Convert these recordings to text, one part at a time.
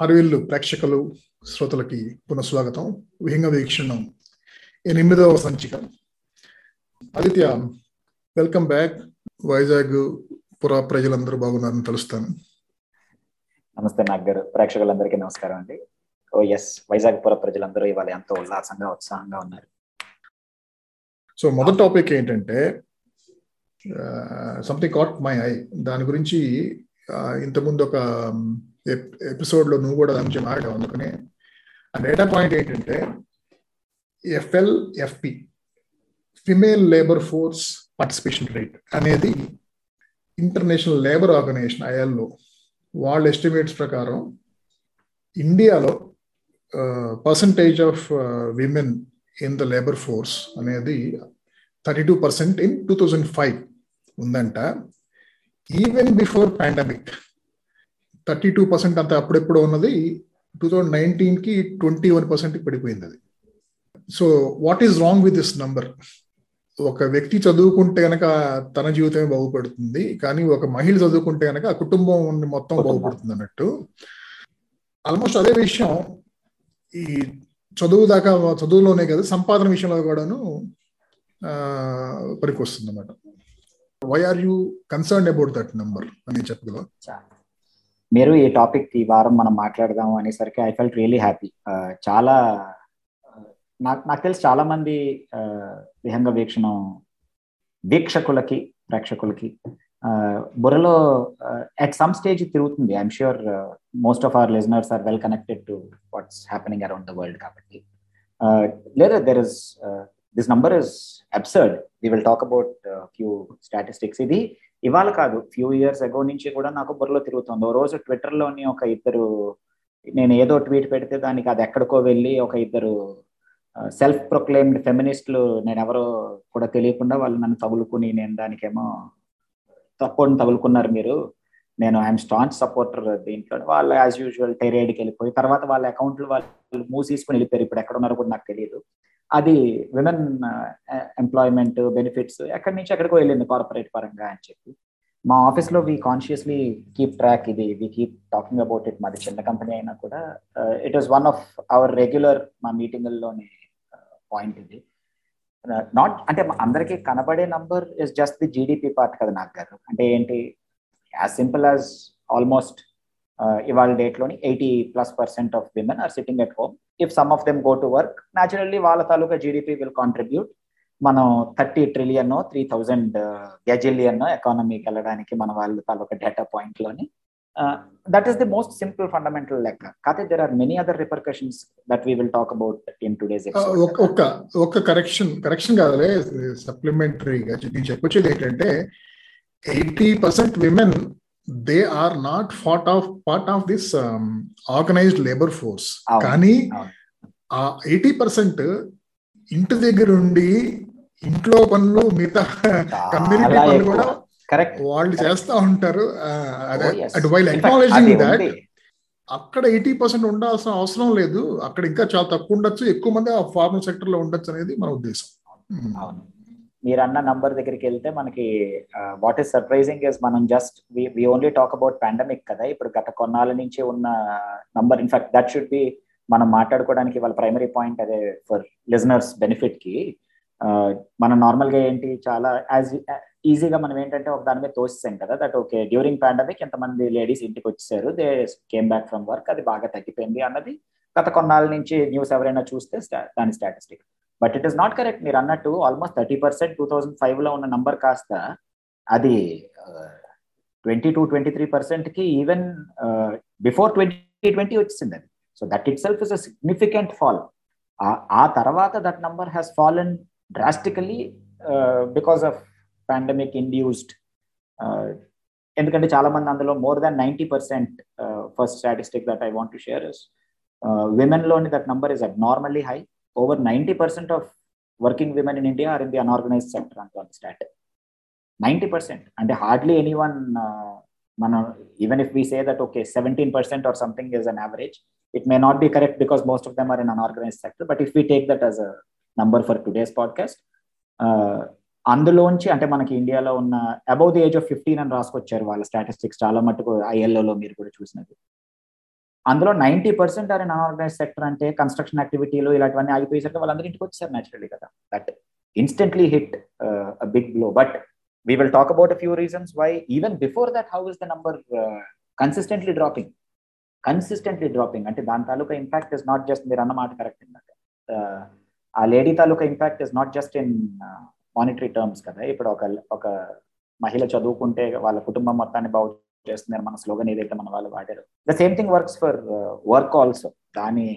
హరివిల్లు ప్రేక్షకులు శ్రోతలకి పునఃస్వాగతం. విహంగ వీక్షణం. ఎనిమిదవ సంచిక. Aditya welcome back. వైజాగ్ పురా ప్రజలందరూ బాగున్నారని తెలుస్తాను. నమస్తే నాగ్ గారు ప్రేక్షకులందరికీ నమస్కారం అండి. ఓ ఎస్ వైజాగ్ పుర ప్రజలందరూ ఇవాళ ఎంతో ఉల్లాసంగా ఉత్సాహంగా ఉన్నారు. సో మొదటి టాపిక్ ఏంటంటే సంథింగ్ కాట్ మై ఐ దాని గురించి ఇంతకుముందు ఒక ఎపిసోడ్లో నువ్వు కూడా దాని గురించి మాట్లాడావు అందుకనే. ఆ డేటా పాయింట్ ఏంటంటే FL FP female labour force participation rate అనేది ఇంటర్నేషనల్ లేబర్ ఆర్గనైజేషన్ ఐఎల్ఓ వాళ్ళ ఎస్టిమేట్స్ ప్రకారం ఇండియాలో percentage of women in the labour force అనేది thirty two percent in two thousand five ఉందంట. Even before pandemic thirty two percent అంత అప్పుడెప్పుడు ఉన్నది two thousand నైన్టీన్కి ట్వంటీ వన్ పర్సెంట్కి పడిపోయింది అది. So what is wrong with this number ఒక వ్యక్తి చదువుకుంటే కనుక తన జీవితమే బాగుపడుతుంది కానీ ఒక మహిళ చదువుకుంటే కనుక ఆ కుటుంబం మొత్తం బాగుపడుతుంది అన్నట్టు. ఆల్మోస్ట్ అదే విషయం ఈ చదువు దాకా చదువులోనే కదా సంపాదన విషయంలో కూడాను పనికొస్తుంది అన్నమాట why are you concern about that number అని చెప్పగలవా? మీరు ఈ టాపిక్ ఈ వారం మనం మాట్లాడదాం అనేసరికి ఐ ఫెల్ట్ రియలీ హ్యాపీ చాలా నాకు నాకు తెలిసి చాలా మంది విహంగ వీక్షణం వీక్షకులకి ప్రేక్షకులకి బుర్రలో అట్ సమ్ స్టేజ్ తిరుగుతుంది. I'm sure most of our listeners are well connected to what's happening around the world కాబట్టి. లేదా there is this number is absurd we will talk about few statistics ఇది ఇవాళ కాదు ఫ్యూ ఇయర్స్ అగో నుంచి కూడా నాకు బుర్రలో తిరుగుతుంది. ఓ రోజు ట్విట్టర్లోని ఒక ఇద్దరు నేను ఏదో ట్వీట్ పెడితే దానికి అది ఎక్కడికో వెళ్ళి ఒక ఇద్దరు సెల్ఫ్ ప్రొక్లెయిమ్డ్ ఫెమినిస్టులు నేను ఎవరో కూడా తెలియకుండా వాళ్ళు నన్ను తగులుకుని నేను దానికేమో తప్పని తగులుకున్నారు మీరు. నేను ఐఎమ్ స్టాంచ్ సపోర్టర్ దీంట్లో. వాళ్ళు యాజ్ యూజువల్ టెరేడ్కి వెళ్ళిపోయి తర్వాత వాళ్ళ అకౌంట్లు వాళ్ళు మూసేసుకుని వెళ్ళిపోయారు. ఇప్పుడు ఎక్కడ ఉన్నారో కూడా నాకు తెలియదు. అది విమెన్ ఎంప్లాయ్మెంట్ బెనిఫిట్స్ ఎక్కడి నుంచి ఎక్కడికో వెళ్ళింది కార్పొరేట్ పరంగా అని చెప్పి. మా ఆఫీస్లో వి కాన్షియస్లీ కీప్ ట్రాక్ ఇది. We keep talking about it మాది చిన్న కంపెనీ అయినా కూడా it was one of our regular మా మీటింగుల్లోని పాయింట్ uh, ఇది. Uh, నాట్ అంటే అందరికీ కనబడే number is just the GDP part కదా నాకు గారు. అంటే ఏంటి? యాజ్ సింపుల్ యాజ్ ఆల్మోస్ట్ ఇవాళ డేట్లోని eighty plus percent of women are sitting at home if some of them go to work naturally వాళ్ళ తాలూకా జీడిపి విల్ కాంట్రిబ్యూట్ మనం thirty trillion three thousand gazillion ఎకానమీకి వెళ్ళడానికి మన వాళ్ళ తాలూకా data పాయింట్లోని that is the most simple fundamental లెక్క. కాకపోతే there are many other repercussions that we will talk about in today's ఒక ఒక కరెక్షన్ కరెక్షన్ కాదులే సప్లిమెంటరీగా నేను చెప్పొచ్చేది ఏంటంటే eighty percent women they are not part of part of this organised labour force కానీ ఆ ఎయిటీ పర్సెంట్ ఇంటి దగ్గర ఉండి ఇంట్లో పనులు మిగతా కమ్యూనిటీ పనులు కూడా కరెక్ట్ వాళ్ళు చేస్తా ఉంటారు. అటు వైల్ అక్నాలజింగ్ దాట్ అక్కడ ఎయిటీ పర్సెంట్ ఉండాల్సిన అవసరం లేదు. అక్కడ ఇంకా చాలా తక్కువ ఉండొచ్చు. ఎక్కువ మంది ఆ ఫార్మల్ సెక్టర్లో ఉండొచ్చు అనేది మన ఉద్దేశం. అవును. మీరు అన్న నంబర్ దగ్గరికి వెళ్తే మనకి వాట్ ఈస్ సర్ప్రైజింగ్ ఇస్ మనం just we only talk about pandemic కదా. ఇప్పుడు గత కొన్నాళ్ళ నుంచి ఉన్న number in fact that should be మనం మాట్లాడుకోవడానికి వాళ్ళ ప్రైమరీ పాయింట్ అదే ఫర్ లిజనర్స్ బెనిఫిట్కి. మనం నార్మల్గా ఏంటి చాలా యాజ్ ఈజీగా మనం ఏంటంటే ఒక దాని మీద తోస్తాం కదా. దట్ ఓకే డ్యూరింగ్ పాండమిక్ ఎంతమంది లేడీస్ ఇంటికి వచ్చేసారు? They came back from work అది బాగా తగ్గిపోయింది అన్నది గత కొన్నాళ్ళ నుంచి న్యూస్ ఎవరైనా చూస్తే దాని statistic but it is not correct మీరు అన్నట్టు almost thirty percent two thousand ఫైవ్లో ఉన్న నంబర్ కాస్త అది ట్వంటీ టూ ట్వంటీ త్రీ పర్సెంట్కి ఈవెన్ బిఫోర్ ట్వంటీ ట్వంటీ వచ్చింది అది. So that itself is a significant fall ఆ తర్వాత that number has fallen drastically because of pandemic induced ఎందుకంటే చాలా మంది అందులో more than ninety percent first statistic that I want to share is విమెన్లోని that number is abnormally high over ninety percent of working women in India are in the unorganised sector అంటుంది stat ninety percent అంటే hardly any one మనం even if we say that okay seventeen percent or something is an average it may not be correct because most of them are in unorganised sector but if we take that as a number for today's podcast అందులోంచి అంటే మనకి ఇండియాలో ఉన్న above the age of fifteen అని రాసుకొచ్చారు వాళ్ళ statistics చాలా మటుకు ఐఎల్ఓలో మీరు కూడా చూసినది. అందులో ninety percent are unorganised sector అంటే కన్స్ట్రక్షన్ యాక్టివిటీలు ఇలాంటివన్నీ ఆగిపోయేసరికి వాళ్ళందరూ ఇంటికి వచ్చేసారు న్యాచురల్లీ కదా. That instantly hit big blow but we will talk about a few reasons why even before that how is the number consistently dropping consistently dropping అంటే దాని తాలూకా ఇంపాక్ట్ ఇస్ నాట్ జస్ట్ మీరు అన్నమాట కరెక్ట్ ఇందాక. Uh, ఆ lady taluka impact is not just in monetary terms కదా. ఇప్పుడు ఒక ఒక మహిళ చదువుకుంటే వాళ్ళ కుటుంబం మొత్తాన్ని బాగు చేస్తున్నారు మన స్లోగన్ ఏదైతే మన వాళ్ళు వాడారు. The same thing works for work also దాని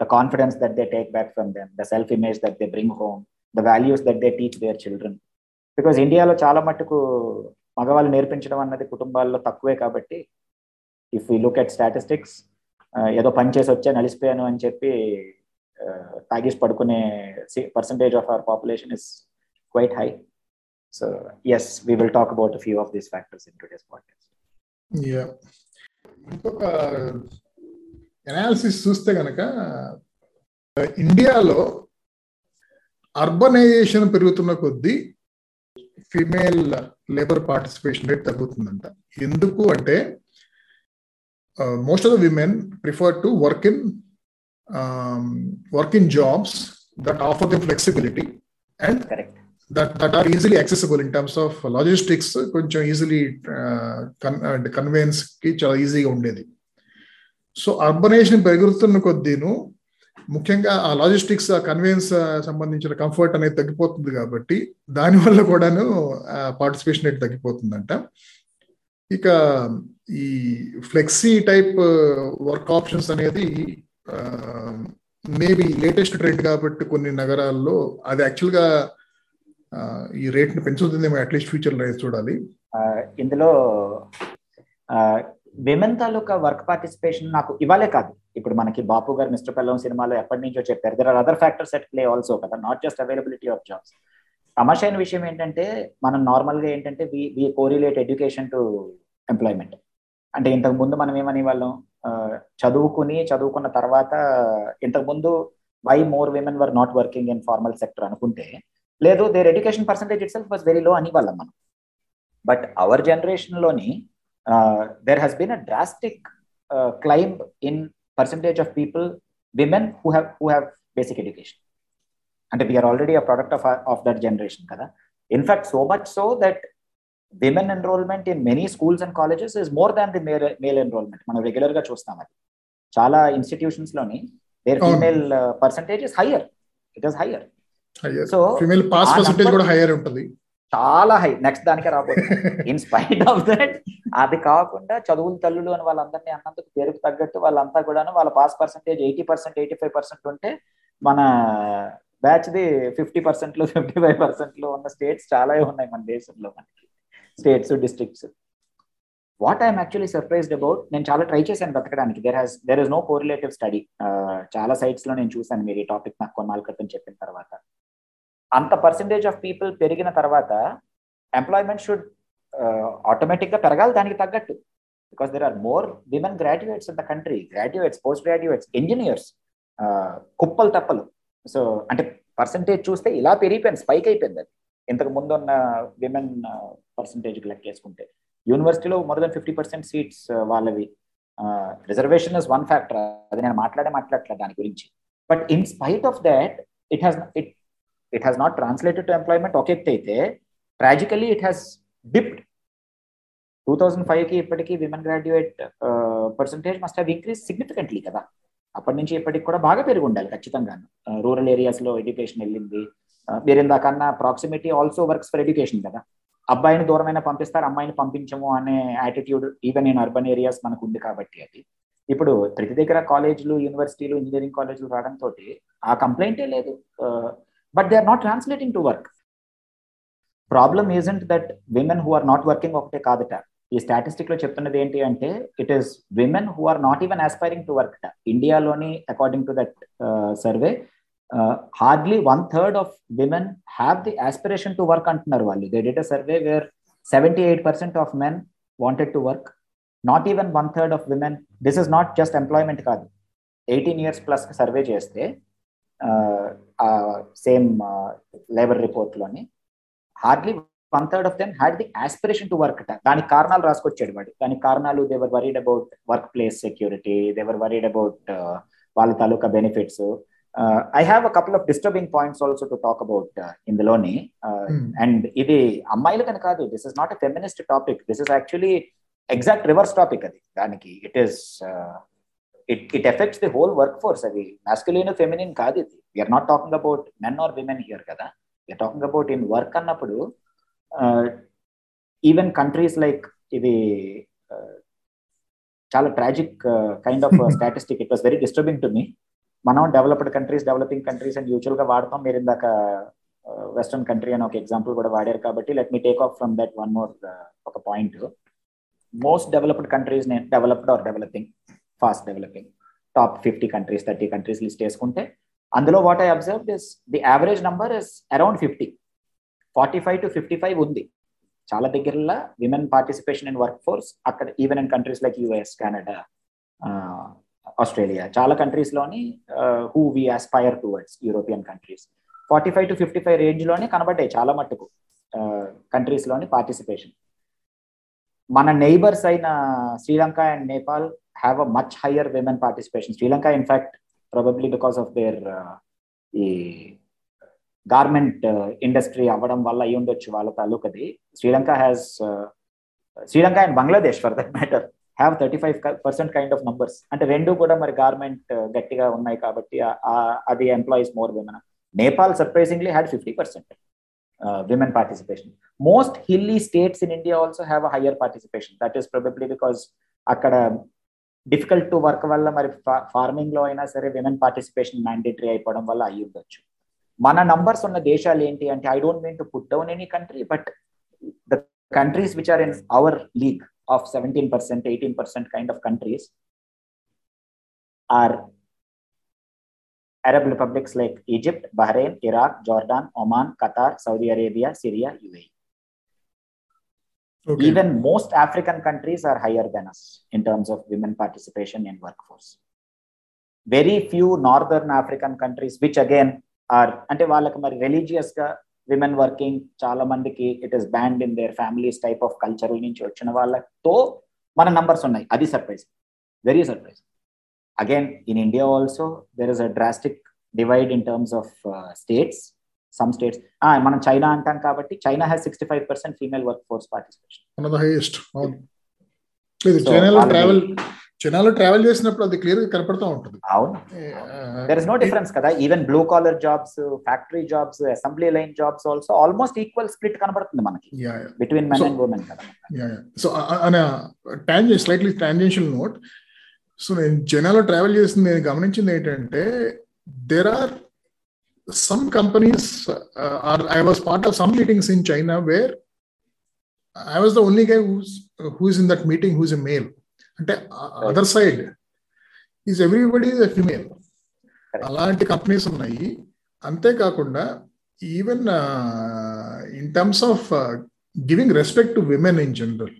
the confidence that they take back from them the self image that they bring home the values that they teach their children because ఇండియాలో చాలా మట్టుకు మగవాళ్ళు నేర్పించడం అన్నది కుటుంబాల్లో తక్కువే కాబట్టి if you look at statistics ఏదో పని చేసి వచ్చా నలిసిపోయాను అని చెప్పి uh, తాగేసి పడుకునే percentage of our population is quite high so as we will talk about few of these factors in today's podcast ఇంకొక అనాలిసిస్ చూస్తే కనుక ఇండియాలో అర్బనైజేషన్ పెరుగుతున్న కొద్దీ ఫిమేల్ లేబర్ పార్టిసిపేషన్ రేట్ తగ్గుతుందంట. ఎందుకు అంటే most of the women prefer to work in work in jobs that offer the flexibility and that that are easily accessible in terms of logistics కొంచెం easily కన్వెన్స్కి చాలా ఈజీగా ఉండేది. సో అర్బనైజేషన్ పెరుగుతున్న కొద్దీను ముఖ్యంగా ఆ లాజిస్టిక్స్ ఆ కన్వెన్స్ సంబంధించిన కంఫర్ట్ అనేది తగ్గిపోతుంది కాబట్టి దానివల్ల కూడాను పార్టిసిపేషన్ రేట్ తగ్గిపోతుందంట. ఇక ఈ ఫ్లెక్సీ టైప్ వర్క్ ఆప్షన్స్ అనేది మేబీ లేటెస్ట్ ట్రెండ్ కాబట్టి కొన్ని నగరాల్లో అది యాక్చువల్గా ఈ రేట్ని పెంచుతుందేమో అట్లీస్ట్ ఫ్యూచర్లో చూడాలి. ఇందులో విమెన్ తాలూకా వర్క్ పార్టిసిపేషన్ నాకు ఇవ్వాలే కాదు. ఇప్పుడు మనకి బాపు గారు మిస్టర్ పెల్లం సినిమాలో ఎప్పటి నుంచో చెప్పారు. There are other factors at play also కదా. Not just availability of jobs తమాషైన విషయం ఏంటంటే మనం నార్మల్గా ఏంటంటే we we correlate education to employment అంటే ఇంతకు ముందు మనం ఏమని వాళ్ళం? చదువుకుని చదువుకున్న తర్వాత ఇంతకు ముందు why more women were not working in formal sector అనుకుంటే లేదు there education percentage itself was very low అని వాళ్ళం మనం but our జనరేషన్లోని there has been a drastic climb in percentage of people women who have who have basic education అంటే we're already a product of of that generation కదా. In fact so much so that women enrolment in many schools and colleges is more than the male male enrolment మనం రెగ్యులర్గా చూస్తాం అది. చాలా ఇన్స్టిట్యూషన్స్లోని there female percentage is higher it is higher so female pass percentage కూడా higher ఉంటుంది. చాలా high next దానికే రాబోతుంది. ఇన్ స్పైట్ ఆఫ్ దట్ అది కాకుండా చదువుల తల్లులు అని వాళ్ళందరినీ అన్నందుకు పేరుకు తగ్గట్టు వాళ్ళంతా కూడాను వాళ్ళ pass percentage eighty percent eighty five percent ఉంటే మన బ్యాచ్ ది ఫిఫ్టీ పర్సెంట్లో ఫిఫ్టీ ఫైవ్ పర్సెంట్లో ఉన్న స్టేట్స్ చాలా ఉన్నాయి మన దేశంలో మనకి. States districts what I'm actually surprised about నేను చాలా ట్రై చేశాను బతకడానికి there has there is no correlative study చాలా సైట్స్లో నేను చూశాను మీరు ఈ టాపిక్ నాకు కొన్నాళ్ళ క్రితం చెప్పిన తర్వాత. అంత పర్సంటేజ్ ఆఫ్ పీపుల్ పెరిగిన తర్వాత ఎంప్లాయ్మెంట్ షుడ్ ఆటోమేటిక్గా పెరగాలి దానికి తగ్గట్టు. Because there are more women graduates in the country graduates post graduates engineers కుప్పలు తప్పలు. సో అంటే పర్సంటేజ్ చూస్తే ఇలా పెరిగిపోయింది స్పైక్ అయిపోయింది అది. ఇంతకు ముందు ఉన్న విమెన్ పర్సంటేజ్ లెక్కేసుకుంటే. యూనివర్సిటీలో more than fifty percent seats వాళ్ళవి. రిజర్వేషన్ ఇస్ వన్ ఫ్యాక్టర్ అది నేను మాట్లాడే మాట్లాడట్లేదు దాని గురించి. But in spite of that it has it it has not translated to employment ఒక ఎత్తు అయితే tragically it has dipped two thousand ఫైవ్కి ఇప్పటికీ women graduate percentage must have increase significantly కదా. అప్పటి నుంచి ఇప్పటికి కూడా బాగా పెరిగి ఉండాలి ఖచ్చితంగా రూరల్ ఏరియాస్లో ఎడ్యుకేషన్ వెళ్ళింది. Uh, మీరు ఇందాకన్నా proximity also works for education కదా. అబ్బాయిని దూరమైన పంపిస్తారు అమ్మాయిని పంపించము అనే attitude even in urban areas మనకు ఉంది కాబట్టి అది. ఇప్పుడు ప్రతి దగ్గర కాలేజీలు యూనివర్సిటీలు ఇంజనీరింగ్ కాలేజీలు రావడంతో ఆ కంప్లైంటే లేదు. Uh, but they are not translating to work problem isn't that women who are not working ఒకటే కాదట ఈ స్టాటిస్టిక్లో చెప్తున్నది ఏంటి అంటే it is women who are not even aspiring to work ఇండియాలోని according to that survey hardly one third of women have the aspiration to work అంటున్నారు వాళ్ళు. They did a survey where seventy eight percent of men wanted to work not even one third of women this is not just employment కాదు. Eighteen years plus survey చేస్తే same labour రిపోర్ట్లోని hardly one third of them had the aspiration to work దానికి కారణాలు రాసుకొచ్చాడు వాడు. దానికి కారణాలు they were worried about workplace security they were worried about వాళ్ళ తాలూకా benefits. I have a couple of disturbing points also to talk about ఇందులోని and ఇది అమ్మాయిలు కాదు this is not a feminist topic. This is actually exact reverse topic అది. దానికి it is it it affects the whole workforce అది masculine feminine కాదు ఇది. We're not talking about men or women here కదా? We're talking about in work అన్నప్పుడు even countries like ఇది చాలా tragic kind of statistic it was very disturbing to me మనం developed countries developing countries అని యూజువల్గా వాడతాం. మీరు ఇందాక వెస్ట్రన్ కంట్రీ అని ఒక ఎగ్జాంపుల్ కూడా వాడారు కాబట్టి let me take off from that one more ఒక point most developed countries developed or developing fast developing top fifty countries thirty countries list చేసుకుంటే అందులో what I observe is the average number is around fifty forty five to fifty five ఉంది. చాలా దగ్గరలో women participation in work force అక్కడ even in countries like US Canada Australia చాలా కంట్రీస్లోని who we aspire towards European countries forty five to fifty five రేంజ్లోనే కనబడ్డాయి చాలా మట్టుకు కంట్రీస్లోని participation మన నైబర్స్ అయిన Sri Lanka and Nepal have a much higher women participation Sri Lanka in fact probably because of their ఈ garment industry అవ్వడం వల్ల అయి ఉండొచ్చు వాళ్ళ తాలూకది. Sri Lanka has Sri Lanka and Bangladesh for that matter have thirty five percent kind of numbers అంటే రెండు కూడా మరి గార్మెంట్ గట్టిగా ఉన్నాయి కాబట్టి అది employees more women Nepal surprisingly had fifty percent women participation most hilly states in India also have a higher participation that is probably because అక్కడ difficult to work వల్ల మరి ఫార్మింగ్లో అయినా సరే విమెన్ పార్టిసిపేషన్ మ్యాండేటరీ అయిపోవడం వల్ల అయ్యి ఉండొచ్చు మన నంబర్స్ ఉన్న దేశాలు ఏంటి అంటే I don't mean to put down any country but the countries which are in our league of seventeen percent eighteen percent kind of countries are Arab republics like Egypt, Bahrain, Iraq, Jordan, Oman, Qatar, Saudi Arabia, Syria, UAE. Okay. Even most African countries are higher than us in terms of women participation in workforce. Very few northern African countries, which again are అంటే వాళ్ళకి మరి religious గా women working చాలా మందికి it is band in their families type of culture నుంచి వచ్చిన వాళ్ళతో మన నంబర్స్ ఉన్నాయి అది surprise very surprise again in india also there is a drastic divide in terms of uh, Some states. Ah మనం China అంటాం కాబట్టి China has sixty five percent female workforce participation highest లేదు చైనాలో ట్రావెల్ చైనాలో travel చేసినప్పుడు అది క్లియర్గా కనపడుతూ ఉంటుంది. అవును. దర్ ఇస్ నో డిఫరెన్స్ కదా. Even blue collar jobs factory jobs assembly line jobs also almost equal split కనబడుతుంది మనకి. బిట్వీన్ మెన్ అండ్ ఉమెన్ కదా. So tangent slightly tangential note so నేను చైనాలో ట్రావెల్ చేసింది నేను గమనించింది ఏంటంటే there are some companies or I was part of some meetings in China where I was the only guy who's who's in that meeting who's a male అంటే other side is everybody is a female అలాంటి companies ఉన్నాయి. అంతేకాకుండా even in terms of giving respect to women in general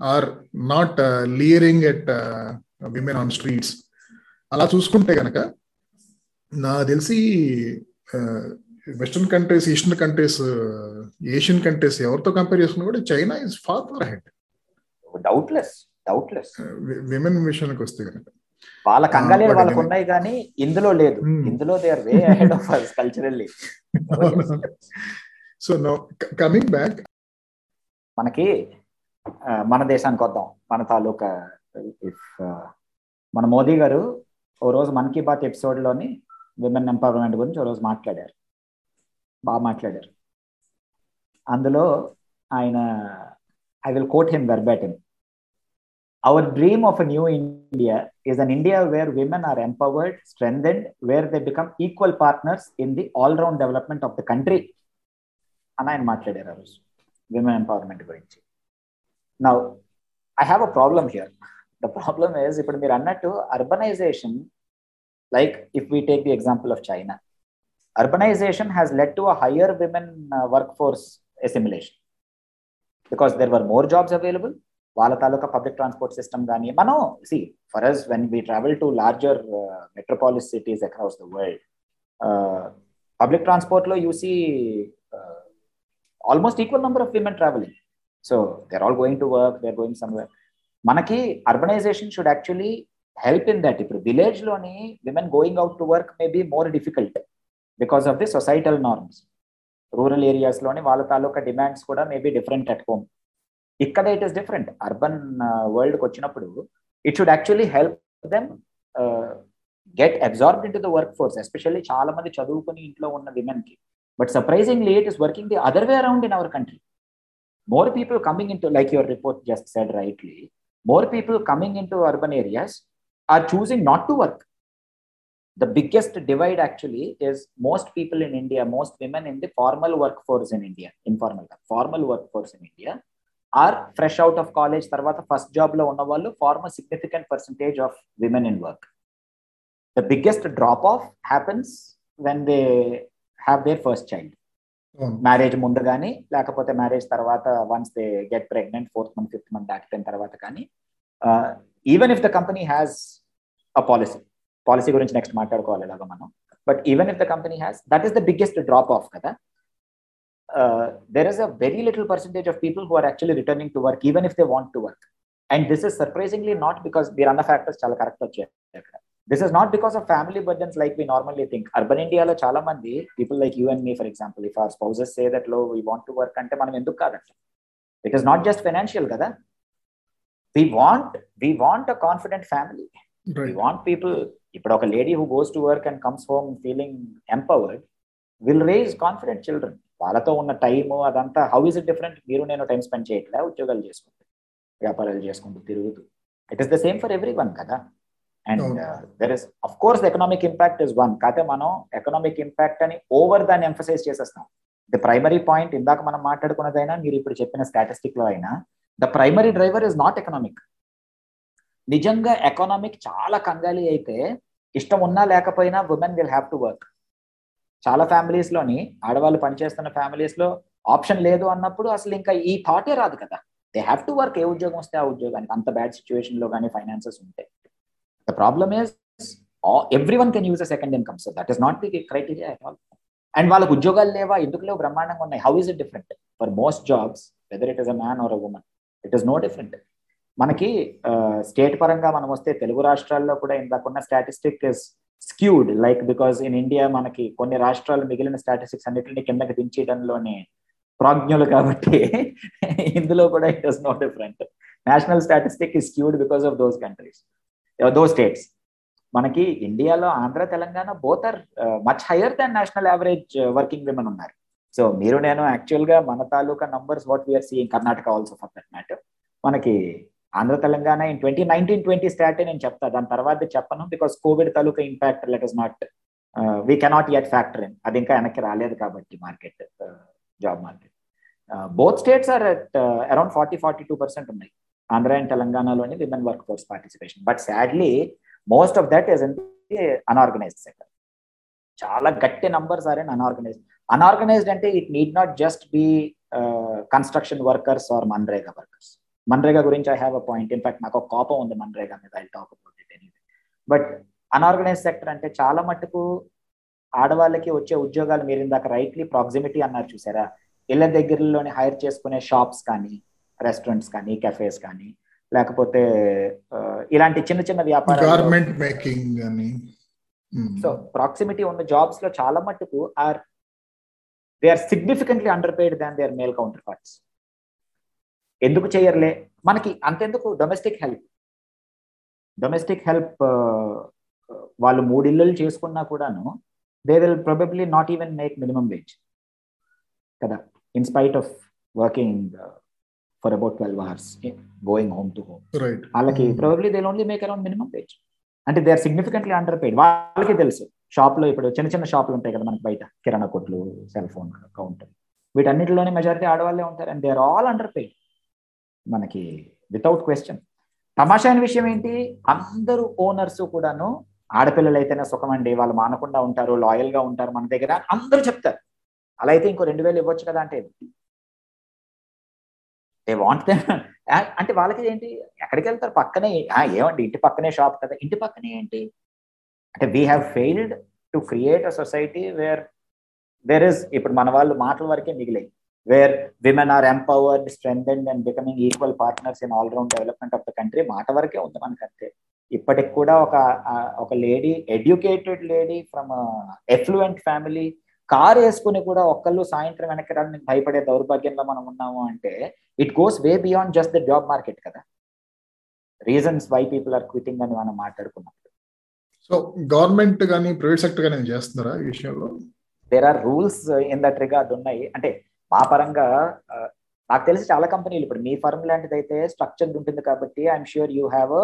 are not leering at women on streets అలా చూసుకుంటే కనుక నా తెలిసి western countries eastern countries Asian countries ఎవరితో compare చేసుకున్నా కూడా China is far far ahead doubtless doubtless women విషయానికి వస్తే కనుక. వాళ్ళ కంగాలే వాళ్ళకు ఉన్నాయి కానీ ఇందులో లేదు. ఇందులో they are way ahead of us culturally so no coming back మనకి మన దేశానికి వద్దాం. మన తాలూకా ఇఫ్ మన మోదీ గారు ఓ రోజు మన్ కీ బాత్ ఎపిసోడ్లోని విమెన్ ఎంపవర్మెంట్ గురించి ఒకరోజు మాట్లాడారు. బాగా మాట్లాడారు. అందులో ఆయన I will quote him verbatim our dream of a new India is an India where women are empowered strengthened where they become equal partners in the all round development of the country అని ఆయన మాట్లాడారు ఆ రోజు women empowerment గురించి. Now I have a problem here the problem is ఇప్పుడు మీరు అన్నట్టు urbanization like if we take the example of China urbanization has led to a higher women workforce assimilation because there were more jobs available వాళ్ళ తాలూకా public transport system కానీ మనం see for us when we travel to larger metropolis cities across the world public ట్రాన్స్పోర్ట్లో you see almost equal number of women travelling so they're all going to work they're going somewhere మనకి urbanization should actually help in that ఇప్పుడు విలేజ్లోని women going out to work may be more difficult because of the societal norms rural ఏరియాస్లోని వాళ్ళ తాలూకా demands కూడా maybe different at home ఇక్కడ it is different urban వరల్డ్కి వచ్చినప్పుడు it should actually help them get absorbed into the workforce especially చాలా మంది చదువుకుని ఇంట్లో ఉన్న విమెన్కి. But surprisingly it is working the other way around in our country more people coming into like your report just said rightly more people coming into urban areas are choosing not to work the biggest divide actually is most people in India, most women in the formal workforce in India, informal, formal workforce in India are fresh out of college, తర్వాత first జాబ్లో ఉన్న వాళ్ళు form significant percentage of women in work the biggest drop off happens when they have their first child marriage ముందు కానీ లేకపోతే marriage తర్వాత once they get pregnant fourth month fifth month దాటిపోయిన తర్వాత కానీ even if the company has a policy policy గురించి next మాట్లాడుకోవాలి ఎలాగో మనం. But even if the company has that is the biggest drop off కదా. There is a very little percentage of people who are actually returning to work even if they want to work and this is surprisingly not because మీరు అన్న factors చాలా correct వచ్చాయి అక్కడ. This is not because of family burdens like we normally think urban ఇండియాలో చాలా మంది people like you and me for example if our spouses say దట్లో we want to work అంటే మనం ఎందుకు కాదంట? It is not just financial కదా. We want we want a confident family we want people ఇప్పుడు ఒక lady who goes to work and comes home feeling empowered will raise confident children వాళ్ళతో ఉన్న time అదంతా హౌ ఇస్ ఇట్ డిఫరెంట్ మీరు నేను time spend చేయట్లే? ఉద్యోగాలు చేసుకుంటూ వ్యాపారాలు చేసుకుంటూ తిరుగుతూ. It is the same for everyone కదా and there is of course economic impact is one కాకపోతే మనం ఎకనామిక్ ఇంపాక్ట్ అని ఓవర్ దాన్ని ఎంఫసైజ్ చేసేస్తాం. ద ప్రైమరీ పాయింట్ ఇందాక మనం మాట్లాడుకున్నదైనా మీరు ఇప్పుడు చెప్పిన స్టాటిస్టిక్లో అయినా the primary driver is not economic నిజంగా ఎకనామిక్ చాలా కంగాలి అయితే ఇష్టం ఉన్నా లేకపోయినా women will have to work చాలా ఫ్యామిలీస్లోని ఆడవాళ్ళు పనిచేస్తున్న ఫ్యామిలీస్లో ఆప్షన్ లేదు అన్నప్పుడు అసలు ఇంకా ఈ థాటే రాదు కదా. దే హ్యావ్ టు వర్క్ ఏ ఉద్యోగం వస్తే ఆ ఉద్యోగానికి? అంత బ్యాడ్ సిచ్యువేషన్లో కానీ ఫైనాన్సెస్ ఉంటాయి the problem is everyone can use a second income so that is not the criteria at all and వాళ్ళకి ఉద్యోగాలు లేవా? ఎందుకు లేవు? బ్రహ్మాండంగా ఉన్నాయి. How is it different for most jobs whether it is a man or a woman it is no different మనకి state పరంగా మనం వస్తే తెలుగు రాష్ట్రాల్లో కూడా ఇందాకున్న statistic skewed like because in India మనకి కొన్ని రాష్ట్రాలు మిగిలిన స్టాటిస్టిక్స్ అన్నిటిని కిందకి దించడంలోనే ప్రాజ్ఞులు కాబట్టి ఇందులో కూడా it is no different national statistic is skewed because of those countries though states మనకి ఇండియాలో Andhra Telangana both are much higher than national average working women ఉన్నారు. సో మీరు నేను యాక్చువల్గా మన తాలూకా numbers what we're seeing Karnataka also for that matter మనకి Andhra Telangana in twenty nineteen twenty start నేను చెప్తా. దాని తర్వాత చెప్పను because Covid taluka impact let is not we cannot yet factor in అది ఇంకా వెనక్కి రాలేదు కాబట్టి market job market both states are at around forty forty two percent ఉన్నాయి. ఆంధ్ర అండ్ తెలంగాణలోని women workforce participation but sadly most of that is in unorganised sector చాలా గట్టి numbers are in unorganised unorganised అంటే it need not just be construction workers or MNREGA workers MNREGA గురించి I have a point in fact నాకు ఒక కోపం ఉంది మన్రేగా మీద. I talk about it anyway but unorganised sector అంటే చాలా మటుకు ఆడవాళ్ళకి వచ్చే ఉద్యోగాలు మీరు ఇందాక రైట్లీ ప్రాక్సిమిటీ అన్నారు చూసారా? ఇళ్ళ దగ్గరలోని హైర్ చేసుకునే షాప్స్ కానీ రెస్టారెంట్స్ కానీ కెఫేస్ కానీ లేకపోతే ఇలాంటి చిన్న చిన్న వ్యాపారాలు మేకింగ్ అని. సో ప్రాక్సిమిటీ ఉన్న జాబ్స్లో చాలా మట్టుకు are they are significantly underpaid than they are male counterparts చేయర్లే? మనకి అంతెందుకు డొమెస్టిక్ హెల్ప్ డొమెస్టిక్ హెల్ప్ వాళ్ళు మూడిళ్ళు చేసుకున్నా కూడాను they will probably not even make minimum wage కదా? In spite of working for about twelve hours going home to home వాళ్ళకి probably they only make around minimum wage అంటే they are significantly underpaid వాళ్ళకి తెలుసు. షాప్లో ఇప్పుడు చిన్న చిన్న షాపులు ఉంటాయి కదా మనకి బయట. కిరాణా కొట్లు సెల్ ఫోన్ కౌంటర్ వీటన్నిటిలోనే మెజారిటీ ఆడవాళ్ళే ఉంటారు and they are all underpaid మనకి వితౌట్ క్వశ్చన్ తమాషా అయిన విషయం ఏంటి? అందరూ ఓనర్స్ కూడాను ఆడపిల్లలు అయితేనే సుఖం అండి వాళ్ళు మానకుండా ఉంటారు లాయల్గా ఉంటారు మన దగ్గర. అందరూ చెప్తారు. అలా అయితే ఇంకో రెండు వేలు ఇవ్వచ్చు కదా అంటే దే వాంట్ అంటే వాళ్ళకి ఏంటి? ఎక్కడికి వెళ్తారు? పక్కనే ఏమండి? ఇంటి పక్కనే షాప్ కదా. ఇంటి పక్కనే ఏంటి? అంటే we have failed to create a society where there is ఇప్పుడు మన వాళ్ళు మాటల వరకే మిగిలాయి. Where women are empowered strength and becoming equal partners in all round development of the country మాట వరకే ఉంది మనకంతే ఇప్పటికి కూడా ఒక ఒక lady educated lady from affluent family car వేసుకుని కూడా ఒక్కళ్ళు సాయంత్రం వెనక్కి రావడానికి భయపడే దౌర్భాగ్యంలో మనం ఉన్నాము అంటే it goes way beyond just the job market కదా. Reasons why people are quitting అని మనం మాట్లాడుకున్నాం సో గవర్నమెంట్ కానీ ప్రైవేట్ సెక్టర్ కానీ చేస్తున్నారా ఈ విషయంలో? There are rules in that regard ఉన్నాయి. అంటే మా పరంగా నాకు తెలిసి చాలా కంపెనీలు ఇప్పుడు మీ ఫర్మ్ లాంటిది అయితే స్ట్రక్చర్డ్ ఉంటుంది కాబట్టి ఐఎమ్ ష్యూర్ యూ హ్యావ్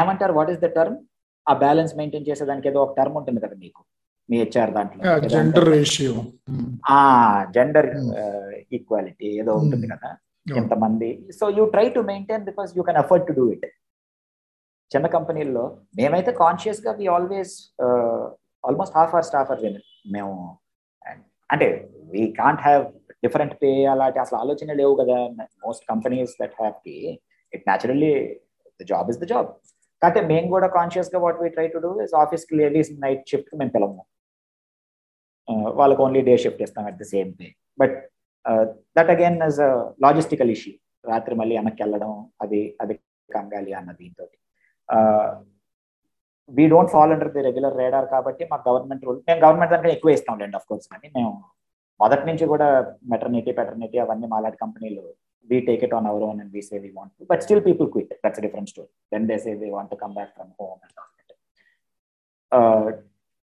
ఏమంటారు? వాట్ ఈస్ ద టర్మ్ ఆ బ్యాలెన్స్ మెయింటైన్ చేసేదానికి ఏదో ఒక టర్మ్ ఉంటుంది కదా మీకు మీ హెచ్ఆర్ దాంట్లో. జెండర్ రేషియో జెండర్ ఈక్వాలిటీ ఏదో ఉంటుంది కదా ఎంతమంది. So you try to maintain because you can afford to do it చిన్న కంపెనీల్లో మేమైతే కాన్షియస్గా we always almost half our staff are మేము అంటే we can't have different pay అలాంటి అసలు ఆలోచన లేవు కదా. Most companies that have pay it naturally the job is the job కాకపోతే మేము కూడా కాన్షియస్గా what we try to do is ఆఫీస్కి లేడీస్ నైట్ షిఫ్ట్ మేము పిలము వాళ్ళకి ఓన్లీ డే షిఫ్ట్ ఇస్తాం at the same pay but that again is logistical issue రాత్రి మళ్ళీ వెనక్కి వెళ్ళడం అది అది కంగాలి అన్న దీంతో we don't fall under the regular radar కాబట్టి మాకు గవర్నమెంట్ రూల్ మేము గవర్నమెంట్ దానికంటే ఎక్కువ ఇస్తాం లేండి ఆఫ్ కోర్స్ కానీ మేము మొదటి నుంచి కూడా మెటర్నిటీ పెటర్నిటీ అవన్నీ మాలాంటి కంపెనీలు we take it on our own and we say we want but still people quit that's different story then they say we want come back from home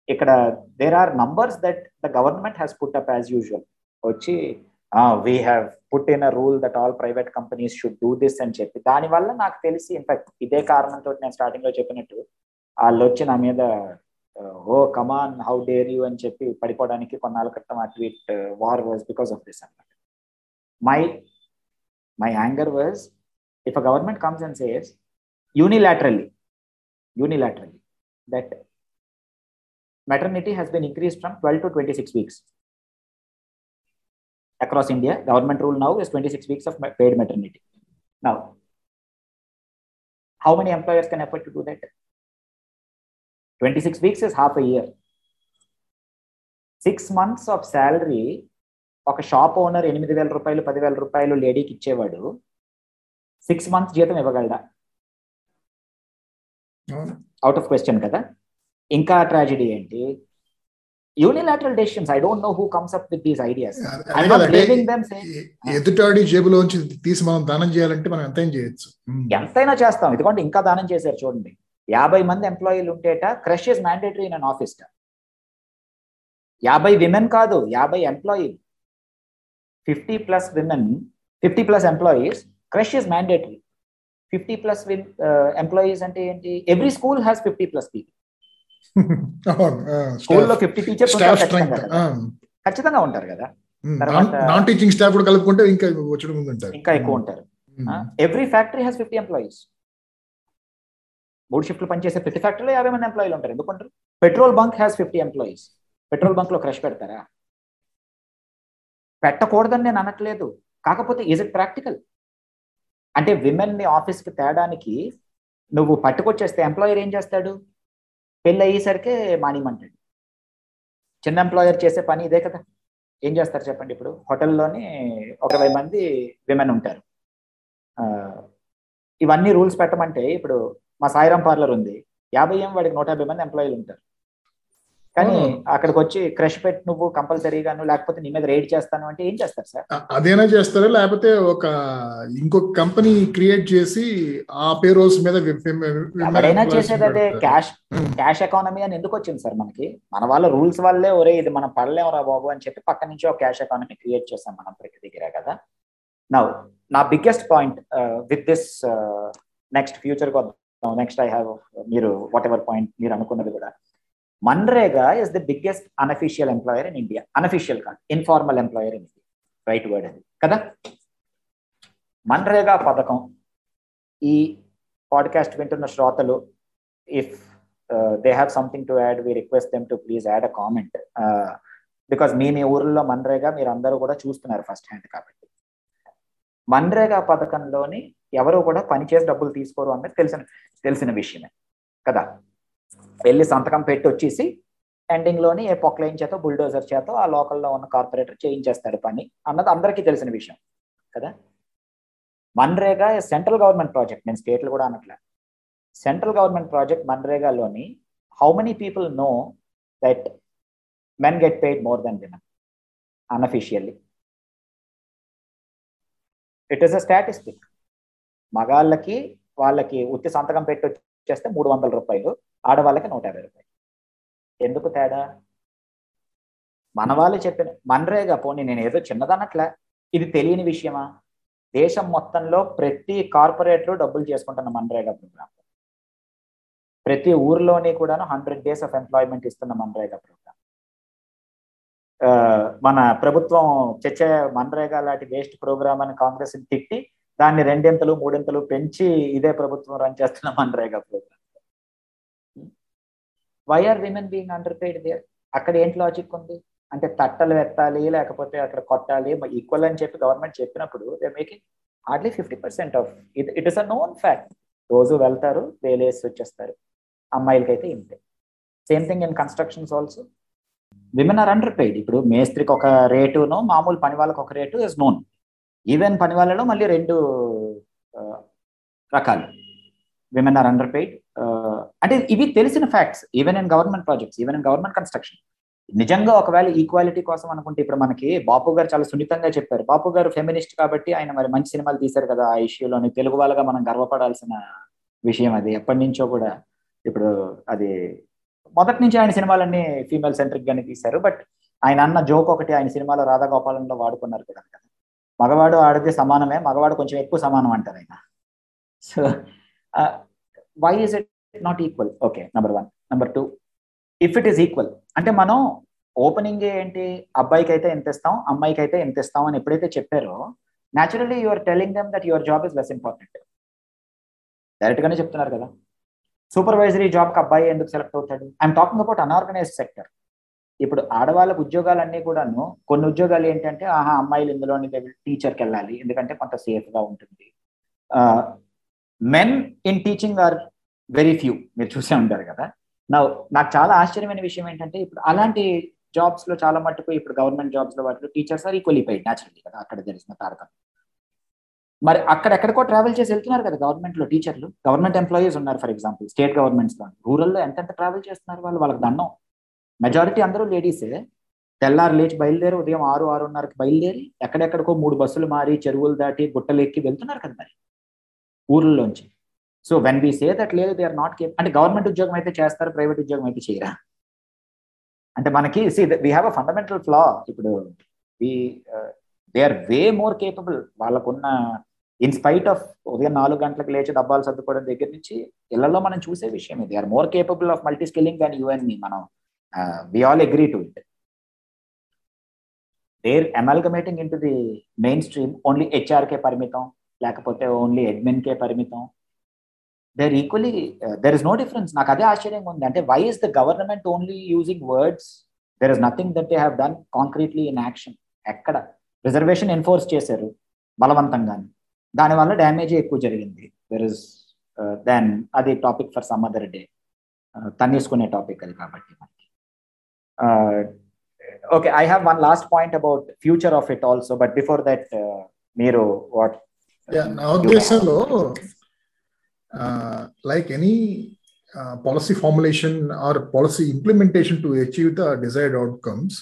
ఇక్కడ there are numbers that the government has put up as usual వచ్చి we have put in a rule that all private companies should do this అని చెప్పి దానివల్ల నాకు తెలిసి in fact ఇదే కారణంతో నేను స్టార్టింగ్లో చెప్పినట్టు వాళ్ళు వచ్చి నా మీద oh come on how dare you అని చెప్పి పడిపోవడానికి కొన్నాళ్ళ క్రితం అటు it war was because of this అనమాట my my anger was if a government comes and says unilaterally unilaterally that maternity has been increased from 12 to 26 weeks across India. Government rule now is 26 weeks of paid maternity. Now, how many employers can afford to do that? 26 weeks is half a year. Six months of salary ఒక shop owner ఎనిమిది వేల రూపాయలు పదివేల రూపాయలు లేడీకి ఇచ్చేవాడు six months జీతం ఇవ్వగలడా? Out of question కదా. ఇంకా ట్రాజడీ ఏంటి? Unilateral decisions I don't know who comes up with these ideas ఎదుటాడి జేబులోంచి తీసి మనం దానం చేయాలంటే మనం ఎంతైనా చేయొచ్చు. ఎంతైనా చేస్తాం. ఎందుకంటే ఇంకా దానం చేశారు చూడండి. యాభై మంది ఎంప్లాయీలు ఉంటేట creche is mandatory in an office యాభై విమెన్ కాదు యాభై ఎంప్లాయీలు fifty plus women fifty plus employees creche is mandatory fifty plus employees అంటే ఏంటి? Every school has fifty plus people స్కూల్లో ఫిఫ్టీ టీచర్స్ ఖచ్చితంగా ఉంటారు కదా. నాన్ టీచింగ్ స్టాఫ్ కూడా కలుపుకుంటే ఇంకా ఇంకా ఎక్కువ ఉంటారు. Every factory has fifty employees మూడు షిఫ్ట్లు పనిచేసే ప్రతి ఫ్యాక్టరీలో యాభై మంది ఎంప్లాయీలు ఉంటారు. ఎందుకంటారు? Petrol bunk has fifty employees petrol బంక్లో creche పెడతారా? పెట్టకూడదని నేను అనట్లేదు. కాకపోతే ఈజ్ ఇట్ ప్రాక్టికల్ అంటే విమెన్ని ఆఫీస్కి తేడానికి నువ్వు పట్టుకొచ్చేస్తే ఎంప్లాయర్ ఏం చేస్తాడు? పెళ్ళి అయ్యేసరికి మానిమంటాడు. చిన్న ఎంప్లాయర్ చేసే పని ఇదే కదా. ఏం చేస్తారు చెప్పండి ఇప్పుడు? హోటల్లోని ఒక ఇరవై మంది విమెన్ ఉంటారు. ఇవన్నీ రూల్స్ పెట్టమంటే ఇప్పుడు మా సాయిరాం పార్లర్ ఉంది. యాభై ఏం వాడికి నూట యాభై మంది ఎంప్లాయీలు ఉంటారు. కానీ అక్కడికి వచ్చి క్రష్ పెట్టి నువ్వు కంపల్సరీగాను లేకపోతే నీ మీద రైడ్ చేస్తాను అంటే ఏం చేస్తారు సార్? అదేనా చేస్తారా? లేకపోతే ఒక ఇంకొక కంపెనీ క్రియేట్ చేసి ఆ పే రోల్స్ మీద ఎవరైనా చేసేది అదే క్యాష్ క్యాష్ ఎకానమీ అని ఎందుకు వచ్చింది సార్ మనకి? మన వాళ్ళ రూల్స్ వల్లే ఒరే ఇది మనం పడలేమురా బాబు అని చెప్పి పక్క నుంచి ఒక క్యాష్ ఎకానమీ క్రియేట్ చేస్తాం మనం ప్రతి దగ్గర కదా. నా నా biggest point with this next future next I have మీరు వాట్ ఎవర్ పాయింట్ మీరు అనుకున్నది కూడా. MNREGA is the biggest unofficial employer in India unofficial కాదు informal employer in India right word అది. కదా? మన్రేగా పథకం ఈ పాడ్కాస్ట్ వింటున్న శ్రోతలు if they have something to add we request them to please add a comment because మీ మీ ఊర్లో మన్రేగా మీరు అందరూ కూడా చూస్తున్నారు ఫస్ట్ హ్యాండ్ కాబట్టి. మన్రేగా పథకంలోని ఎవరు కూడా పనిచేసి డబ్బులు తీసుకోరు అన్నది తెలిసిన తెలిసిన విషయమే. కదా? వెళ్ళి సంతకం పెట్టి వచ్చేసి ఎండింగ్లోని ఏ పొక్లైన్ చేతో బుల్డోజర్ చేత ఆ లోకల్లో ఉన్న కార్పొరేటర్ చేయించేస్తాడు పని అన్నది అందరికీ తెలిసిన విషయం. కదా? మన్రేగా సెంట్రల్ గవర్నమెంట్ ప్రాజెక్ట్ నేను స్టేట్లు కూడా అనట్లే. Central government project మన్రేగాలోని how many people know that men get paid more than women unofficially it is a statistic మగాళ్ళకి వాళ్ళకి ఉత్తి సంతకం పెట్టి వచ్చేస్తే మూడు వందల రూపాయలు ఆడవాళ్ళకి నూట యాభై రూపాయలు. ఎందుకు తేడా? మన వాళ్ళు చెప్పిన మన్రేగా పోనీ నేను ఏదో చిన్నదన్నట్లే ఇది తెలియని విషయమా? దేశం మొత్తంలో ప్రతి కార్పొరేటర్ డబ్బులు చేసుకుంటున్న మన్రేగా ప్రోగ్రామ్ ప్రతి ఊర్లోని కూడాను హండ్రెడ్ డేస్ ఆఫ్ ఎంప్లాయ్మెంట్ ఇస్తున్న మన్రేగా ప్రోగ్రామ్ మన ప్రభుత్వం చచ్చే మన్రేగా లాంటి వేస్ట్ ప్రోగ్రామ్ అని కాంగ్రెస్ తిట్టి దాన్ని రెండింతలు మూడింతలు పెంచి ఇదే ప్రభుత్వం రన్ చేస్తున్న MNREGA programme why are women being underpaid there అక్కడ ఏంటి లాజిక్ ఉంది? అంటే తట్టలు ఎత్తాలి లేకపోతే అక్కడ కొట్టాలి ఈక్వల్ అని చెప్పి గవర్నమెంట్ చెప్పినప్పుడు they making hardly fifty percent of it it is a known fact రోజు వెళ్తారు వేలేసి వచ్చేస్తారు. అమ్మాయిలకైతే ఇంతే. Same thing in constructions also women are underpaid ఇప్పుడు మేస్త్రికి ఒక రేటును మామూలు పని వాళ్ళకి ఒక రేటు ఇస్ నోన్ ఈవెన్ పని వాళ్ళలో మళ్ళీ రెండు రకాలు. విమెన్ ఆర్ అండర్ పెయిడ్ అంటే ఇవి తెలిసిన facts even in government projects even in government construction నిజంగా ఒకవేళ ఈక్వాలిటీ కోసం అనుకుంటే ఇప్పుడు మనకి బాపు గారు చాలా సున్నితంగా చెప్పారు. బాపు గారు ఫెమినిస్ట్ కాబట్టి ఆయన మరి మంచి సినిమాలు తీశారు కదా ఆ ఇష్యూలోని తెలుగు వాళ్ళగా మనం గర్వపడాల్సిన విషయం అది. ఎప్పటి నుంచో కూడా ఇప్పుడు అది మొదటి నుంచి ఆయన సినిమాలన్నీ ఫీమేల్ సెంట్రిక్ గానే తీశారు. బట్ ఆయన అన్న జోక్ ఒకటి ఆయన సినిమాలో రాధాగోపాలంలో వాడుకున్నారు కదా కదా. మగవాడు ఆడితే సమానమే మగవాడు కొంచెం ఎక్కువ సమానం అంటారు ఆయన. So why is it not equal okay number one number two if it is equal అంటే మనం ఓపెనింగ్ ఏంటి? అబ్బాయికి అయితే ఎంత ఇస్తాం? అమ్మాయికి అయితే ఎంత ఇస్తాం అని ఎప్పుడైతే చెప్పారో naturally you're telling them that your job is less important direct గానే చెప్తున్నారు కదా. సూపర్వైజరీ జాబ్కి అబ్బాయి ఎందుకు సెలెక్ట్ అవుతాడు? I'm talking about unorganised sector ఇప్పుడు ఆడవాళ్ళకు ఉద్యోగాలన్నీ కూడాను కొన్ని ఉద్యోగాలు ఏంటంటే ఆహా అమ్మాయిలు ఇందులోని టీచర్కి వెళ్ళాలి ఎందుకంటే కొంత సేఫ్గా ఉంటుంది. Men in teaching are very few మీరు చూసే ఉంటారు కదా. నా నాకు చాలా ఆశ్చర్యమైన విషయం ఏంటంటే ఇప్పుడు అలాంటి జాబ్స్లో చాలా మట్టుకు ఇప్పుడు గవర్నమెంట్ జాబ్స్లో వాటిలో teachers are equally paid naturally కదా అక్కడ తెలిసిన తారకం. మరి అక్కడెక్కడికో ట్రావెల్ చేసి వెళ్తున్నారు కదా గవర్నమెంట్లో టీచర్లు గవర్నమెంట్ ఎంప్లాయీస్ ఉన్నారు ఫర్ ఎగ్జాంపుల్ స్టేట్ గవర్నమెంట్స్లో రూరల్లో ఎంతెంత ట్రావెల్ చేస్తున్నారు వాళ్ళు? వాళ్ళకి దండం. మెజారిటీ అందరూ లేడీసే తెల్లారు లేచి బయలుదేరి ఉదయం ఆరు ఆరున్నరకి బయలుదేరి ఎక్కడెక్కడికో మూడు బస్సులు మారి చెరువులు దాటి గుట్టలు ఎక్కి వెళ్తున్నారు కదా మరి. ఊర్లలోంచి. So when we say that లేదు దే ఆర్ నాట్ కేప్ అంటే గవర్నమెంట్ ఉద్యోగం అయితే చేస్తారు ప్రైవేట్ ఉద్యోగం అయితే చేయరా? అంటే మనకి see we have a fundamental flaw ఇప్పుడు they are way more capable వాళ్ళకున్న ఇన్ స్పైట్ ఆఫ్ ఉదయం నాలుగు గంటలకు లేచి డబ్బాలు సర్దుకోవడం దగ్గర నుంచి ఇళ్ళలో మనం చూసే విషయం they are more capable of multi skilling than you and me మనం we all agree to it they're amalgamating into the mainstream only HRK పరిమితం లేకపోతే ఓన్లీ అడ్మిన్కే పరిమితం. There equally there is no difference నాకు అదే ఆశ్చర్యంగా ఉంది. అంటే why is the government only using words there is nothing that they have done concretely in action ఎక్కడ? రిజర్వేషన్ ఎన్ఫోర్స్ చేశారు బలవంతంగానే. దానివల్ల డ్యామేజ్ ఎక్కువ జరిగింది. దెర్ ఇస్ దెన్ అది topic for some other day తన్నేసుకునే topic అది కాబట్టి. మనకి okay I have one last point about future of it also but before that మీరు వాట్ నా ఉద్దేశంలో like any uh, policy formulation or policy implementation to achieve the desired outcomes,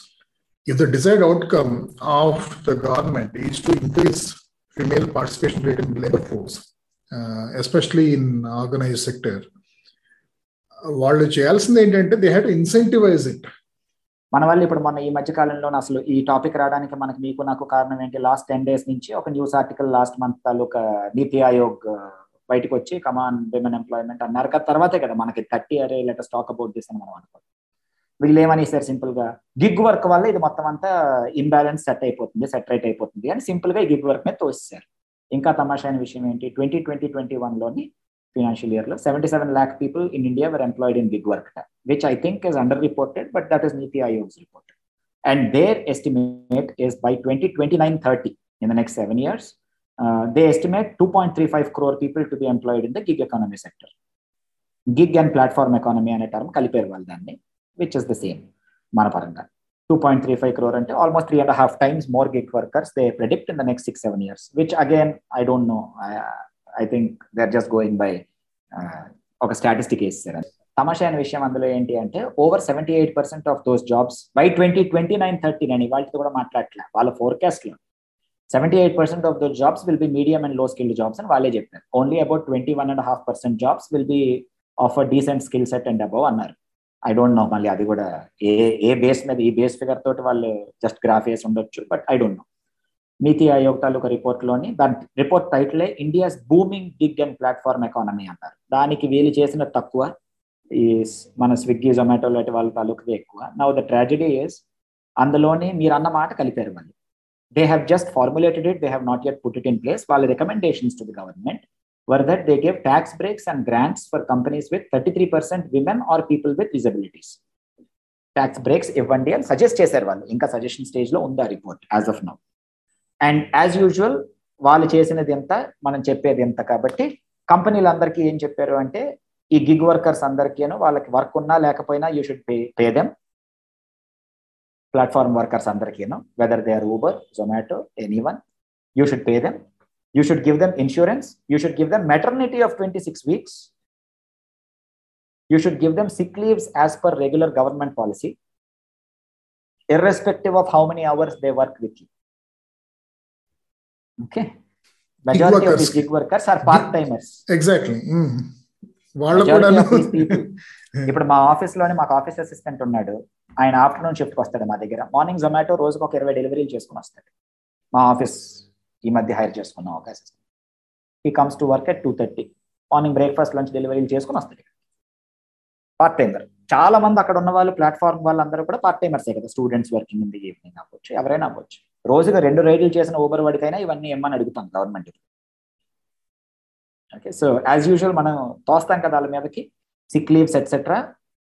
if the desired outcome of the government is to increase female participation rate in the labor force, uh, especially in organized sector, వాళ్ళు చేయాల్సింది ఏంటంటే they have to incentivise it మన వాళ్ళు ఇప్పుడు మన ఈ మధ్య కాలంలో అసలు ఈ టాపిక్ రావడానికి మనకి మీకు నాకు కారణం ఏంటి? లాస్ట్ టెన్ డేస్ నుంచి ఒక న్యూస్ ఆర్టికల్ లాస్ట్ మంత్ తాలూకా నీతి ఆయోగ్ బయటకు వచ్చి కమాన్ విమెన్ ఎంప్లాయ్మెంట్ అన్నారు. కదా తర్వాతే కదా మనకి థర్టీ అరే లెటర్ స్టాక్ అబౌట్ దిస్ అని మనం అనుకోవాలి. వీళ్ళు ఏమని సార్ సింపుల్గా? గిగ్ వర్క్ వల్ల ఇది మొత్తం అంతా ఇంబ్యాలెన్స్ సెట్ అయిపోతుంది సెటరేట్ అయిపోతుంది అని సింపుల్గా గిగ్ వర్క్ మీద తోసేశారు. ఇంకా తమాషా విషయం ఏంటి? ట్వంటీ ట్వంటీ ట్వంటీ వన్లోని ఫినాన్షియల్ ఇయర్లో seventy seven lakh people in India were employed in gig work. Which I think is under reported but that is NITI Aayog's reported and their estimate is by twenty twenty nine thirty in the next seven years uh, they estimate 2.35 crore people to be employed in the gig economy sector. Gig and platform economy అనే term కలిపేరు వాళ్ళు దాన్ని which is the same మన పరంగా two point three five crore అంటే almost three and half times more gig workers they predict in the next six seven years which again I don't know I think they are just going by ఒక statistic వేస్తారు తమాషా అయిన విషయం అందులో ఏంటి అంటే over seventy eight percent of those jobs by twenty twenty nine thirty నేను వాళ్ళతో కూడా మాట్లాడలే వాళ్ళ ఫోర్కాస్ట్లో seventy eight percent of those jobs will be medium అండ్లో skilled jobs అని వాళ్ళే చెప్పారు. Only about twenty one and half percent jobs will be of a decent skill set and above అన్నారు. I don't know మళ్ళీ అది కూడా ఏ ఏ base మీద ఈ బేస్ ఫిగర్ తోటి వాళ్ళు జస్ట్ గ్రాఫ్ వేసి ఉండొచ్చు but I don't know Niti Aayog తాలూకా రిపోర్ట్లోని దాని report టైటిలే India's booming gig and platform economy అన్నారు. దానికి వీళ్ళు చేసిన తక్కువ ఈ మన స్విగ్గీ జొమాటో లాంటి వాళ్ళ తాలూకా ఎక్కువ. నవ్ ద ట్రాజడీ ఇస్ అందులోని మీరు అన్న మాట కలిపారు వాళ్ళు. They have just formulated it they have not yet put it in place వాళ్ళ recommendations to the government were that they they gave tax breaks and grants for companies with 33% women or people with disabilities. Tax breaks ఇవ్వండి అని suggest చేశారు వాళ్ళు. ఇంకా suggestion స్టేజ్లో ఉందా report as of now and as usual వాళ్ళు చేసినది ఎంత? మనం చెప్పేది ఎంత? కాబట్టి కంపెనీలందరికీ ఏం చెప్పారు అంటే ఈ గిగ్ వర్కర్స్ అందరికీను వాళ్ళకి వర్క్ ఉన్నా లేకపోయినా you should pay pay them platform workers అందరికీను whether they are Uber Zomato any one you should pay them you should give them insurance you should give them maternity of 26 weeks you should give them sick leaves as per regular government policy irrespective of how many hours they work with you okay majority of these gig workers are part timers exactly వాళ్ళు కూడా ఇప్పుడు మా ఆఫీస్లోనే మాకు office assistant ఉన్నాడు. ఆయన afternoon shift వస్తాడు మా దగ్గర. మార్నింగ్ జొమాటో రోజుకు ఒక ఇరవై డెలివరీలు చేసుకుని వస్తాడు. మా ఆఫీస్ ఈ మధ్య హైర్ చేసుకున్నాం ఒక అసిస్టెంట్ ఈ comes to work at two thirty morning breakfast lunch డెలివరీలు చేసుకుని వస్తాడు పార్ట్ టైమర్ చాలా మంది అక్కడ ఉన్న వాళ్ళు ప్లాట్ఫామ్ వాళ్ళందరూ కూడా పార్ట్ టైమర్సే కదా. Students working in the evening అవ్వచ్చు ఎవరైనా అవ్వచ్చు. రోజుగా రెండు రైడ్లు చేసిన ఊబర్ వాడికైనా ఇవన్నీ ఏమని అడుగుతాం government. Okay so as usual మనం తోస్తాం కదా వాళ్ళ మీదకి సిక్ లీవ్స్ ఎట్సెట్రా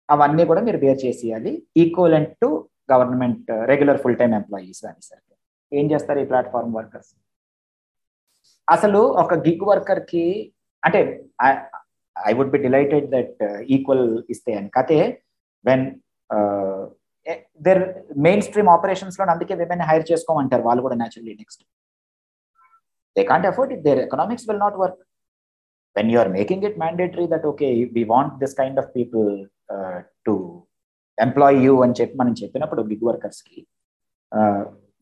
అవన్నీ కూడా మీరు బేర్ చేసేయాలి. Equivalent to government regular full time employees అనేసరికి ఏం చేస్తారు ఈ ప్లాట్ఫామ్ వర్కర్స్ అసలు ఒక గిగ్ వర్కర్కి అంటే I would be delighted that equal ఇస్తే అని కతే వెన్ దేర్ మెయిన్ స్ట్రీమ్ ఆపరేషన్స్లో అందుకే విమెన్ హైర్ చేసుకోమంటారు. వాళ్ళు కూడా naturally next they can't afford it their economics will not work when you are making it mandatory that okay we want this kind of people to employ you అని చెప్పి మనం చెప్పినప్పుడు gig వర్కర్స్కి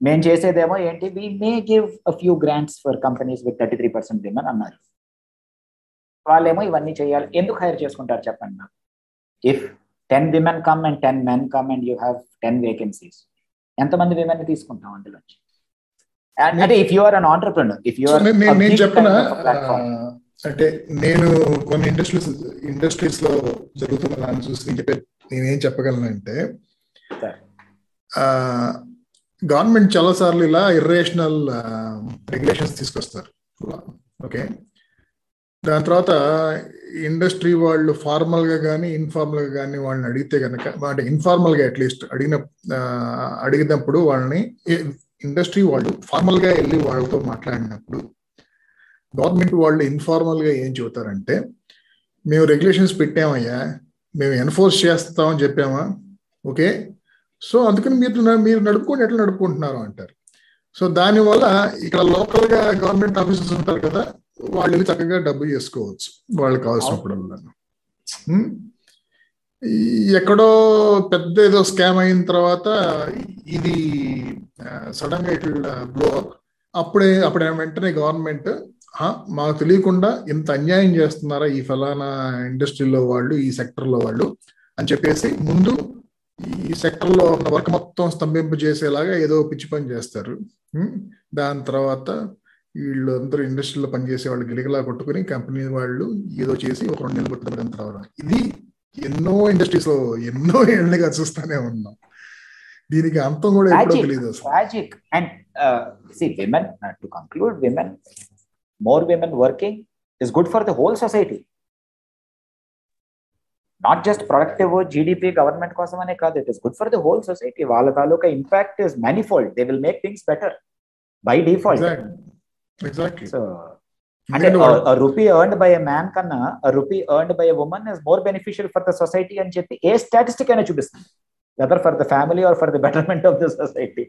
మేము చేసేదేమో ఏంటి? We may give a few grants for companies with thirty three percent women అన్నారు. వాళ్ళేమో ఇవన్నీ చేయాలి. ఎందుకు హైర్ చేసుకుంటారు చెప్పండి నాకు if ten women come and ten men come and you have ten vacancies ఎంతమంది విమెన్ తీసుకుంటాం అందులోంచి? అంటే if you are an entrepreneur if you are నేను చెప్పిన అంటే నేను కొన్ని ఇండస్ట్రీస్ ఇండస్ట్రీస్లో జరుగుతున్న దాన్ని చూసి నేను చెప్పే నేనేం చెప్పగలను గవర్నమెంట్ చాలా సార్లు ఇలా ఇర్రేషనల్ రెగ్యులేషన్స్ తీసుకొస్తారు. ఓకే. దాని తర్వాత ఇండస్ట్రీ వాళ్ళు ఫార్మల్గా కానీ ఇన్ఫార్మల్గా కానీ వాళ్ళని అడిగితే కనుక అంటే ఇన్ఫార్మల్గా అట్లీస్ట్ అడిగిన అడిగినప్పుడు వాళ్ళని ఇండస్ట్రీ వాళ్ళు ఫార్మల్గా వెళ్ళి వాళ్ళతో మాట్లాడినప్పుడు గవర్నమెంట్ వాళ్ళు ఇన్ఫార్మల్గా ఏం చెబుతారంటే మేము రెగ్యులేషన్స్ పెట్టామయ్యా మేము ఎన్ఫోర్స్ చేస్తామని చెప్పామా? ఓకే? సో అందుకని మీరు మీరు నడుపుకొని ఎట్లా నడుపుకుంటున్నారు అంటారు. సో దానివల్ల ఇక్కడ లోకల్గా గవర్నమెంట్ ఆఫీసర్స్ ఉంటారు కదా వాళ్ళు చక్కగా డబ్బు చేసుకోవచ్చు వాళ్ళకి కావాల్సినప్పుడల్లా ఎక్కడో పెద్ద ఏదో స్కామ్ అయిన తర్వాత ఇది సడన్గా ఇట్లా బ్లో అప్పుడే అప్పుడే వెంటనే గవర్నమెంట్ మాకు తెలియకుండా ఇంత అన్యాయం చేస్తున్నారా ఈ ఫలానా ఇండస్ట్రీలో వాళ్ళు ఈ సెక్టర్లో వాళ్ళు అని చెప్పేసి ముందు ఈ సెక్టర్లో ఉన్న వర్క్ మొత్తం స్తంభింపు చేసేలాగా ఏదో పిచ్చి పని చేస్తారు. దాని తర్వాత వీళ్ళు అందరూ ఇండస్ట్రీలో పనిచేసే వాళ్ళు గిలిగలా కొట్టుకుని కంపెనీ వాళ్ళు ఏదో చేసి ఒక రెండు నెలలు కొట్టిన తర్వాత. ఇది ఎన్నో ఇండస్ట్రీస్లో ఎన్నో ఏళ్ళుగా చూస్తానే ఉన్నాం. దీనికి అంతం కూడా ఎప్పుడో తెలియదు and see women to conclude women more women working is good for the whole society not just productive GDP government కోసం అనే కాదు it is good for the whole society వాళ్ళ తాలూకా impact is manifold they will make things better by default so అంటే rupee earned by a man కన్నా rupee earned by a woman is more beneficial for the society అని చెప్పి ఏ statistic అయినా చూపిస్తుంది whether for the family or for the betterment of the society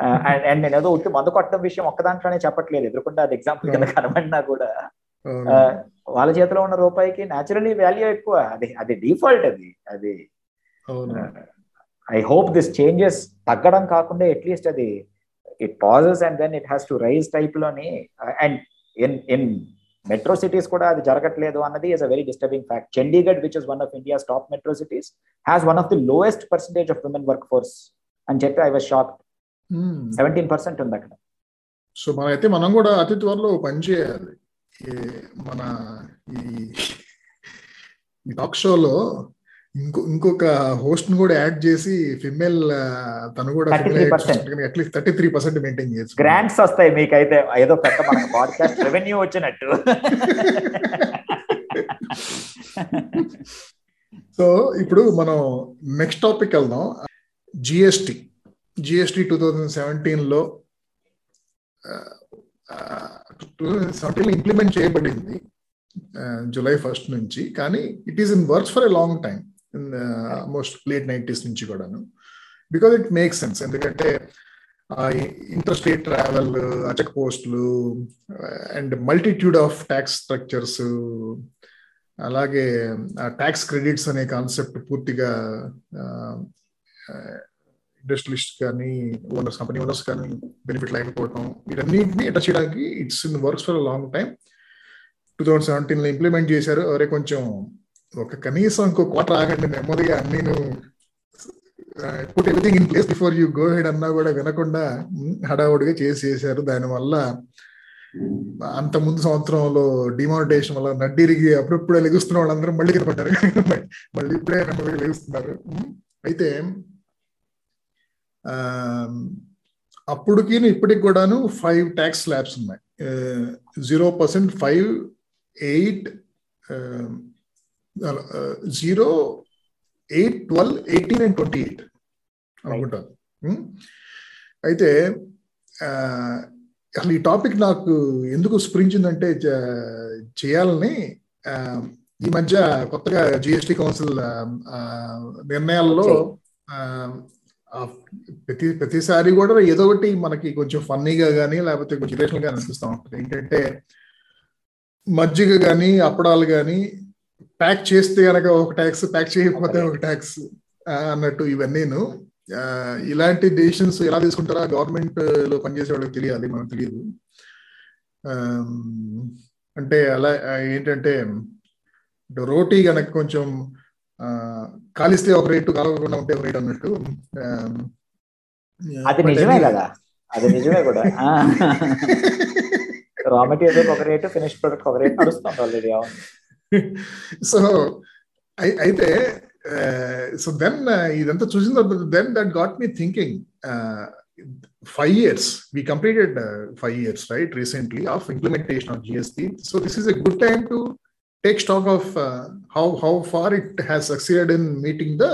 and and నేను ఏదో ఉట్టి మందు కొట్టడం విషయం ఒక్క దాంట్లోనే చెప్పట్లేదు. ఎదురుకుండా అది ఎగ్జాంపుల్ కింద కనబడినా కూడా. వాళ్ళ చేతిలో ఉన్న రూపాయికి న్యాచురలీ వాల్యూ ఎక్కువ. అది అది డిఫాల్ట్ అది అది. ఐ హోప్ దిస్ చేంజెస్ తగ్గడం కాకుండా అట్లీస్ట్ అది it pauses and then it has to rise టైప్లోని and in in metro cities కూడా అది జరగట్లేదు అన్నది is a very disturbing fact Chandigarh which is one of India's top metro cities has one of the lowest percentage of women work force అని చెప్పి I was shock seventeen percent ఉంది అక్కడ. So మనైతే మనం కూడా అతి త్వరలో పనిచేయాలి మన ఈ టాక్ షోలో ఇంకో ఇంకొక హోస్ట్ని కూడా యాడ్ చేసి ఫిమేల్ తను కూడా at least thirty three percent maintain చేయొచ్చు గ్రాంట్స్ వస్తాయి మీకైతే. ఏదో పెద్ద మనకు పాడ్కాస్ట్ రెవెన్యూ వచ్చినట్టు. సో ఇప్పుడు మనం నెక్స్ట్ టాపిక్ వెళ్దాం. జిఎస్టి జిఎస్టి టూ థౌజండ్ సెవెంటీన్లో టూ థౌజండ్ సెవెంటీన్లో ఇంప్లిమెంట్ చేయబడింది జూలై ఫస్ట్ నుంచి. కానీ it is in works for a long time almost late nineties నుంచి కూడాను. బికాజ్ ఇట్ మేక్ సెన్స్ ఎందుకంటే ఇంటర్ స్టేట్ ట్రావెల్ అచక్ పోస్టులు and multitude of tax structures అలాగే ట్యాక్స్ క్రెడిట్స్ అనే కాన్సెప్ట్ పూర్తిగా ఇండస్ట్రియలిస్ట్ కానీ ఓనర్స్ కంపెనీ ఓనర్స్ కానీ బెనిఫిట్ లేకపోవడం వీటన్నింటినీ అటాచ్ చేయడానికి it's in works for long time two thousand సెవెంటీన్లో ఇంప్లిమెంట్ చేశారు. అరే కొంచెం ఒక కనీసం ఇంకో క్వార్టర్ ఆగండి నెమ్మదిగా నేను put everything in place before you go head అన్నా కూడా వినకుండా హడావుడిగా చేసి చేశారు. దానివల్ల అంత ముందు సంవత్సరంలో డిమానిటేషన్ వల్ల నడ్డిరిగి అప్పుడప్పుడే లెగుస్తున్న వాళ్ళందరూ మళ్ళీ కనపడ్డారు మళ్ళీ ఇప్పుడే నెమ్మదిగా లెగుస్తున్నారు. అయితే అప్పటికి ఇప్పటికి కూడాను ఫైవ్ ట్యాక్స్ స్లాబ్స్ ఉన్నాయి. Zero percent five eight zero eight twelve eighteen and twenty eight అనుకుంటాను. అయితే అసలు ఈ టాపిక్ నాకు ఎందుకు స్ఫురించిందంటే చేయాలని ఈ మధ్య కొత్తగా జిఎస్టి కౌన్సిల్ నిర్ణయాల్లో ప్రతి ప్రతిసారి కూడా ఏదో ఒకటి మనకి కొంచెం ఫన్నీగా కానీ లేకపోతే కొంచెం రిలేషన్గా అనిపిస్తూ ఉంటుంది. ఏంటంటే మజ్జిగ కానీ అప్పడాలు కానీ ప్యాక్ చేస్తే కనుక ఒక ట్యాక్స్ ప్యాక్ చేయకపోతే ఒక ట్యాక్స్ అన్నట్టు ఇవన్నీను. ఇలాంటి డెసిషన్స్ ఎలా తీసుకుంటారో? గవర్నమెంట్లో పనిచేసే వాళ్ళకి తెలియాలి మనకు తెలియదు. అంటే అలా ఏంటంటే రోటీ కనుక కొంచెం కాలిస్తే ఒక రేటు కాలకుండా ఉంటే ఒక రేటు అన్నట్టు అది నిజమే కదా. అది నిజమే కూడా. రా మెటీరియల్ ఒక రేటు ఫినిష్ ప్రొడక్ట్ ఒక రేటు నడుస్తుంది ఆల్రెడీ సో అయితే సో దెన్ ఇదంతా చూసిన తర్వాత then that got me thinking five years we completed five years right recently of implementation of GST so this is a good time to take stock of uh, how how far it has succeeded in meeting the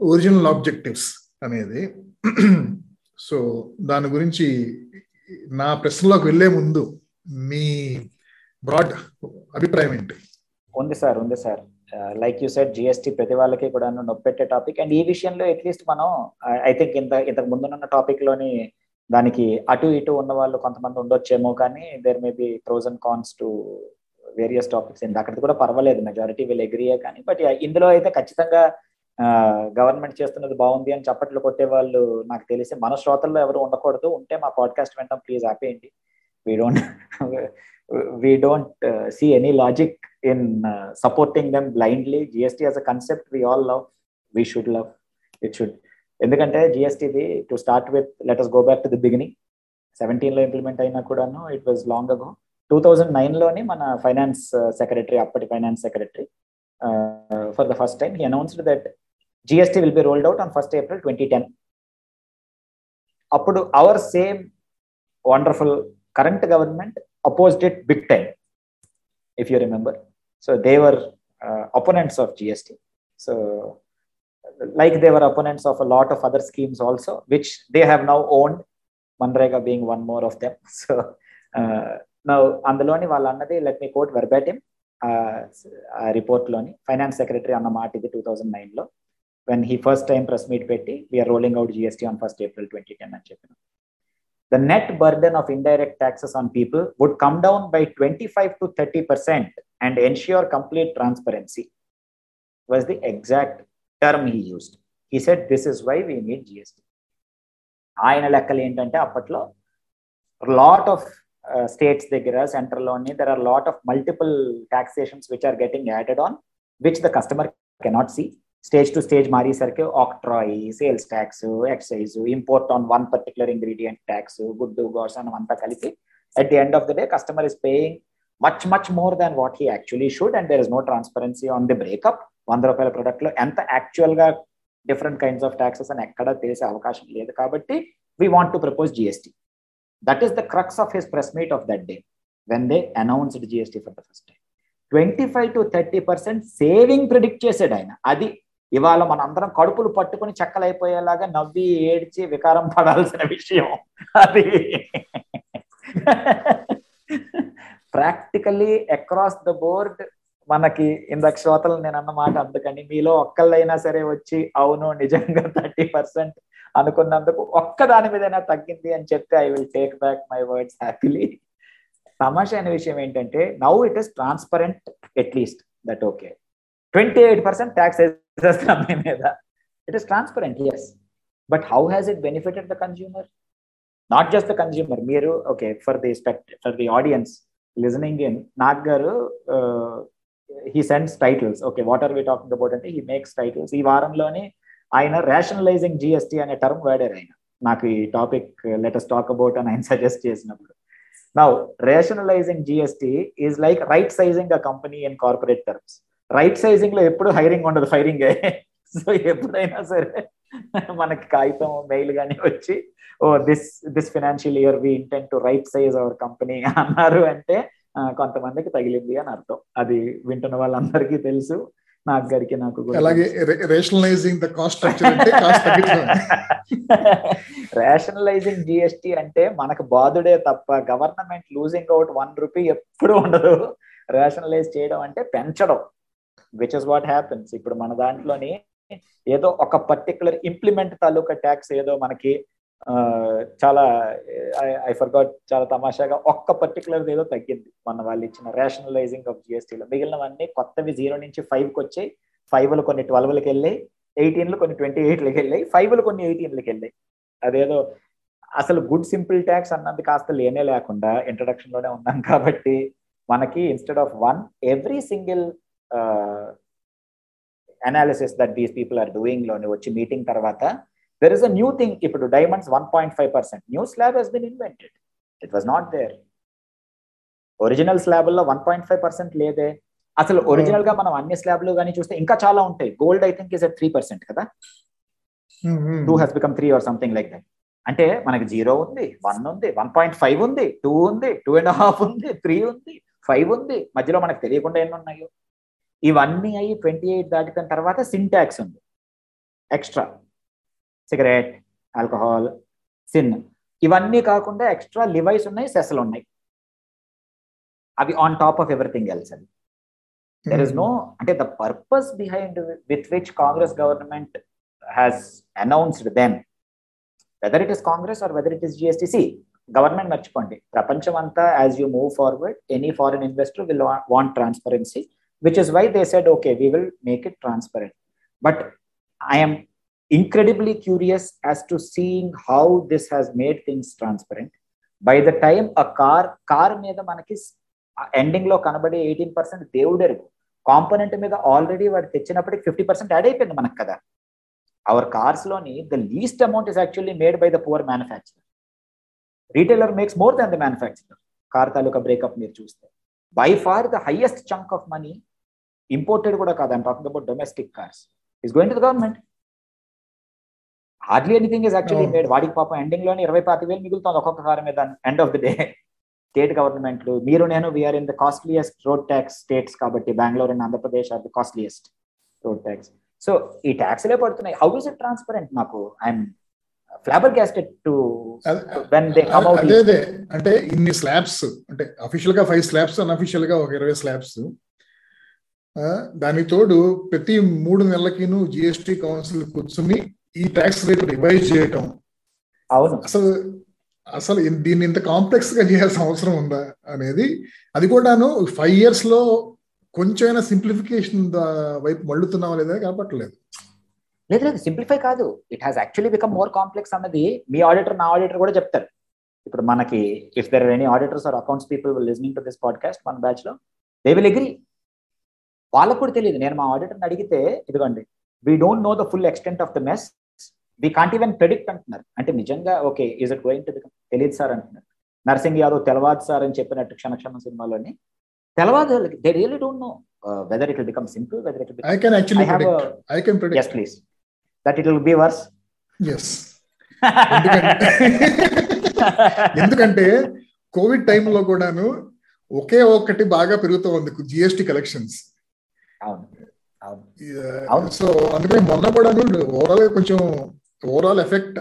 original objectives అనేది. So దాని గురించి నా ప్రశ్నలోకి వెళ్ళే ముందు మీ broad అభిప్రాయం ఏంటి? ఉంది sir ఉంది sir. Like you said GST ప్రతి వాళ్ళకి కూడా నొప్పెట్టే టాపిక్ అండ్ ఈ విషయంలో అట్లీస్ట్ మనం ఐ థింక్ ఇంత ఇంతకు ముందున్న టాపిక్లోని దానికి అటు ఇటు ఉన్న వాళ్ళు కొంతమంది ఉండొచ్చేమో కానీ there may be pros and cons to various topics and అక్కడ కూడా పర్వాలేదు. మెజారిటీ విల్ ఎగ్రీయే కానీ బట్ ఇందులో అయితే ఖచ్చితంగా గవర్నమెంట్ చేస్తున్నది బాగుంది అని చప్పట్లు కొట్టే వాళ్ళు నాకు తెలిసి మన శ్రోతల్లో ఎవరు ఉండకూడదు. ఉంటే మా పాడ్కాస్ట్ వింటాం ప్లీజ్ ఆపేయండి. We don't we don't see any logic in supporting them blindly GST as a concept we all love we should love it should ఎందుకంటే జిఎస్టీది to start with let us go back to the beginning సెవెంటీన్లో implement అయినా కూడాను it was long ago two thousand నైన్లోని మన finance secretary అప్పటి finance secretary for the first time he announced that GST will be rolled out on first April twenty ten అప్పుడు our same wonderful current government opposed it big time if you remember so they were opponents of GST so like they were opponents of a lot of other schemes also, which they have now owned, Manrega being one more of them. So uh, now అందులోని వాళ్ళు అన్నది let me quote verbatim రిపోర్ట్లోని finance secretary అన్న మాట ఇది two thousand నైన్లో when he first time press meet పెట్టి we are rolling out GST on first April twenty ten అని చెప్పిన. The net burden of indirect taxes on people would come down by twenty five to thirty percent and ensure complete transparency was the exact term he used he said this is why we need GST ఆయన లెక్కలు ఏంటంటే అప్పట్లో lot of states దగ్గర సెంట్రల్లోని there are lot of multiple taxations which are getting added on which the customer cannot see stage to stage మారేసరికి octroi sales tax excise import on one particular ingredient tax గుడ్డు గోషన్ అంతా కలిపి at the end of the day customer is paying much much more than what he actually should and there is no transparency on the breakup వంద రూపాయల ప్రొడక్ట్లో ఎంత యాక్చువల్గా different kinds of taxes అని ఎక్కడ తెలిసే అవకాశం లేదు. కాబట్టి we want to propose GST that is the crux of his press meet of that day when they announced GST for the first time twenty five to thirty percent saving predict చేసాడు ఆయన. అది ఇవాళ మనందరం కడుపులు పట్టుకుని చెక్కలైపోయేలాగా నవ్వి ఏడ్చి వికారం పడాల్సిన విషయం. అది ప్రాక్టికల్లీ అక్రాస్ ద బోర్డ్ మనకి ఇందాక శ్రోతలు నేను అన్నమాట అందుకని మీలో ఒక్కళ్ళైనా సరే వచ్చి అవును నిజంగా థర్టీ పర్సెంట్ అనుకున్నందుకు ఒక్క దాని మీదైనా తగ్గింది అని చెప్తే I will take back my words happily తమాషా అనే విషయం ఏంటంటే now it is transparent at least that okay twenty eight percent tax వేసేస్తాం మీ మీద. It is transparent yes but how has it benefited the consumer not just the consumer మీరు okay for the respect for the audience listening in Nag garu he sends titles okay what are we talking about అంటే he makes titles ఈ వారంలోనే ఆయన rationalising GST అనే term వాడారు ఆయన. నాకు ఈ టాపిక్ లెటెస్ట్ టాక్ అబౌట్ అని ఆయన సజెస్ట్ చేసినప్పుడు. Now rationalising GST is like right sizing a company in corporate terms right సైజింగ్లో ఎప్పుడు హైరింగ్ ఉండదు ఫైరింగ్ సో ఎప్పుడైనా సరే మనకి కాగితం మెయిల్ కానీ వచ్చి ఓ this this financial year we intent to right size our company అన్నారు అంటే కొంతమందికి తగిలింది అని అర్థం. అది వింటున్న వాళ్ళందరికీ తెలుసు. నాకు గడికి నాకు అలాగే రేషనలైజింగ్ ద కాస్ట్ స్ట్రక్చర్ అంటే రేషనలైజింగ్ జిఎస్టి అంటే మనకు బాధుడే తప్ప government losing out one rupee ఎప్పుడు ఉండదు. రేషనలైజ్ చేయడం అంటే పెంచడం విచ్ ఇస్ వాట్ హ్యాపెన్స్ ఇప్పుడు మన దాంట్లోని ఏదో ఒక పర్టికులర్ ఇంప్లిమెంట్ తాలూకా ట్యాక్స్ ఏదో మనకి చాలా ఐ ఫర్గాట్ చాలా తమాషాగా ఒక్క పర్టికులర్ ఏదో తగ్గింది. మన వాళ్ళు ఇచ్చిన రేషనలైజింగ్ ఆఫ్ జిఎస్టీలో మిగిలినవన్నీ కొత్తవి జీరో నుంచి ఫైవ్కి వచ్చాయి. ఫైవ్లు కొన్ని ట్వెల్వ్లకి వెళ్ళాయి. ఎయిటీన్లు కొన్ని ట్వంటీ ఎయిట్లకి వెళ్ళాయి. ఫైవ్లు కొన్ని ఎయిటీన్లకి వెళ్ళాయి. అదేదో అసలు గుడ్ సింపుల్ ట్యాక్స్ అన్నది కాస్త లేనే లేకుండా ఇంట్రడక్షన్లోనే ఉన్నాం కాబట్టి మనకి instead of one every single analysis that these people are డూయింగ్లోని వచ్చి మీటింగ్ తర్వాత there is a new thing ఇప్పుడు diamonds one point five percent new slab has been invented it was not there original స్లాబ్లో one point five percent లేదే. అసలు ఒరిజినల్గా మనం అన్ని స్లాబ్లు కానీ చూస్తే ఇంకా చాలా ఉంటాయి. Gold I think is at three percent కదా? Two has become three or something like that అంటే మనకి జీరో ఉంది వన్ ఉంది వన్ పాయింట్ ఫైవ్ ఉంది టూ ఉంది టూ అండ్ హాఫ్ ఉంది త్రీ ఉంది ఫైవ్ ఉంది. మధ్యలో మనకు తెలియకుండా ఎన్ని ఉన్నాయో. ఇవన్నీ అయ్యి ట్వంటీ ఎయిట్ దాటిన తర్వాత సింటాక్స్ ఉంది. Extra cigarette alcohol sin. ఇవన్నీ కాకుండా ఎక్స్ట్రా లివైస్ ఉన్నాయి సెసలు ఉన్నాయి. అవి on top of everything else అది. దెర్ ఇస్ నో అంటే the purpose behind with which Congress government has announced then whether it is Congress or whether it is GSTC government మర్చిపోండి. ప్రపంచం అంతా as you move forward any foreign investor will want transparency which is why they said okay we will make it transparent but I'm incredibly curious as to seeing how this has made things transparent. By the time a car, car మీద మనకి ఎండింగ్లో కనబడే eighteen percent దేవుడెరుగు component మీద already వాడు తెచ్చినప్పటికి fifty percent add అయిపోయింది మనకు కదా. Our కార్స్లోని the least amount is actually made by the poor manufacturer retailer makes more than the manufacturer car taluka breakup మీరు చూస్తే. By far the highest chunk of money imported కూడా కాదు. I'm talking about domestic cars is going to the government hardly anything is actually made వాడికి పాపం ఎండింగ్లోని ఇరవై పాతి వేలు మిగులుతుంది ఒక్కొక్క కారు మీద. End of the day state గవర్నమెంట్లు మీరు నేను we're in the costliest road tax states కాబట్టి Bengaluru and Andhra Pradesh are the costliest road tax so ఈ ట్యాక్స్లే పడుతున్నాయి. హౌ ఇస్ ఇట్ ట్రాన్స్పరెంట్ నాకు I'm flabbergasted to when they come out అదే అదే. అంటే ఇన్ని స్లాబ్స్ అంటే అఫీషియల్గా ఫైవ్ స్లాబ్స్ అన్అఫీషియల్గా ఒక ఇరవై స్లాబ్స్ దానికి తోడు ప్రతి మూడు నెలలకిను జిఎస్టి కౌన్సిల్ కూర్చుని ఈ ట్యాక్స్ రేట్ రివైజ్ చేయటం. అవును. అసలు అసలు దీన్ని ఇంత కాంప్లెక్స్గా చేయాల్సిన అవసరం ఉందా అనేది అది కూడాను ఫైవ్ ఇయర్స్లో కొంచెమైనా సింప్లిఫికేషన్ వైపు మళ్ళుతున్నావా లేదా కనపట్టలేదు లేదు లేదు సింప్లిఫై కాదు. It has actually become more complex అన్నది మీ ఆడిటర్ నా ఆడిటర్ కూడా చెప్తారు. ఇప్పుడు మనకి if there any auditors or accounts people listening to this podcast మన బ్యాచ్లో దే విల్ అగ్రీ వాళ్ళకు కూడా తెలియదు. నేను మా ఆడిటర్ని అడిగితే ఇదిగోండి we don't know the full extent of the mess we can't even predict అంటున్నారు. అంటే నిజంగా okay is it going to become తెలియదు సార్ అంటున్నారు. నర్సింగ్ యాదవ్ తెలవాదు సార్ అని చెప్పినట్టు క్షణక్షమ సినిమాలోని తెలవాదు they really don't know whether it will become simple whether it I can actually I can please that it will be verse yes ఎందుకంటే Covid టైంలో కూడాను ఒకే ఒక్కటి బాగా పెరుగుతూ ఉంది జిఎస్టి కలెక్షన్స్ సో అందుకని మొన్న కూడాను ఓవరాల్ కొంచెం ఓవరాల్ ఎఫెక్ట్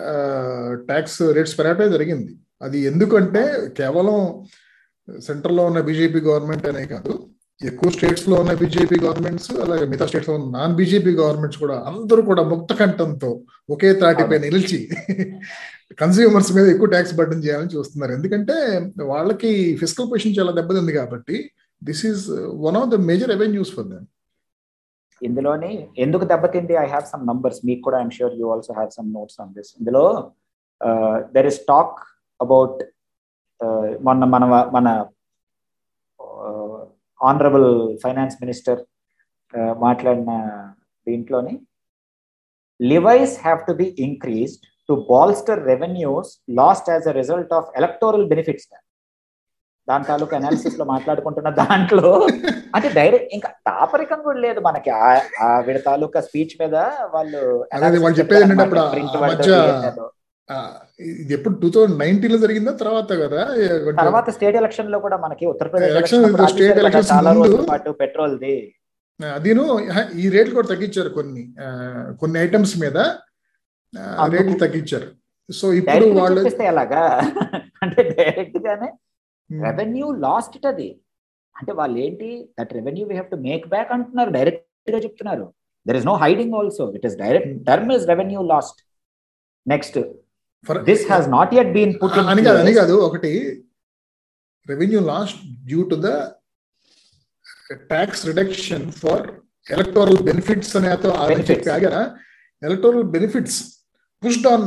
ట్యాక్స్ రేట్స్ పెరగటమే జరిగింది. అది ఎందుకంటే కేవలం సెంట్రల్లో ఉన్న బీజేపీ గవర్నమెంట్ అనే కాదు ఎక్కువ స్టేట్స్లో ఉన్న బీజేపీ గవర్నమెంట్స్ అలాగే మిగతా స్టేట్స్లో ఉన్న నాన్ బీజేపీ గవర్నమెంట్స్ కూడా అందరూ కూడా ముక్త కంఠంతో ఒకే త్రాటిపై నిలిచి కన్స్యూమర్స్ మీద ఎక్కువ ట్యాక్స్ బర్డన్ చేయాలని చూస్తున్నారు. ఎందుకంటే వాళ్ళకి ఫిజికల్ పొజిషన్ చాలా దెబ్బతింది కాబట్టి this is one of the major revenues for them ఇందులోని ఎందుకు దెబ్బతింది? ఐ హ్యావ్ సమ్ నంబర్స్ మీకు కూడా I'm sure you also have some notes on this ఇందులో దెర్ ఇస్ టాక్ అబౌట్ మొన్న మన మన ఆనరబుల్ ఫైనాన్స్ మినిస్టర్ మాట్లాడిన దీంట్లోని levies have to be increased to bolster revenues lost as a result of electoral benefits దాని తాలూకు అనాలిసిస్లో మాట్లాడుకుంటున్న దాంట్లో. అంటే డైరెక్ట్ ఇంకా దాపరికం కూడా లేదు మనకి. వీడి తాలూకా స్పీచ్ మీద వాళ్ళు వాళ్ళు చెప్పేది ఏంటంటే ఇది ఎప్పుడు టూ థౌసండ్ నైన్టీన్లో జరిగిందా? తర్వాత కదా? తర్వాత స్టేట్ ఎలక్షన్లో కూడా మనకి ఉత్తరప్రదేశ్ స్టేట్ ఎలక్షన్ చాలా రోజుల పాటు పెట్రోల్ ది అదిను ఈ రేట్లు కూడా తగ్గించారు కొన్ని. కొన్ని ఐటమ్స్ మీద రేట్లు తగ్గించారు. సో ఇప్పుడు వాళ్ళు ఎలాగా? అంటే డైరెక్ట్ గానే రెవెన్యూ లాస్ట్ ఇట్ అది. అంటే వాళ్ళు ఏంటి that revenue we have to make back అంటున్నారు. డైరెక్ట్గా చెప్తున్నారు. There is no hiding also it is direct term is revenue lost next this has not yet been put అని కాదు అని కాదు. ఒకటి revenue lost due to the tax reduction for electoral benefits అనే ఆగారా? Electoral benefits pushed on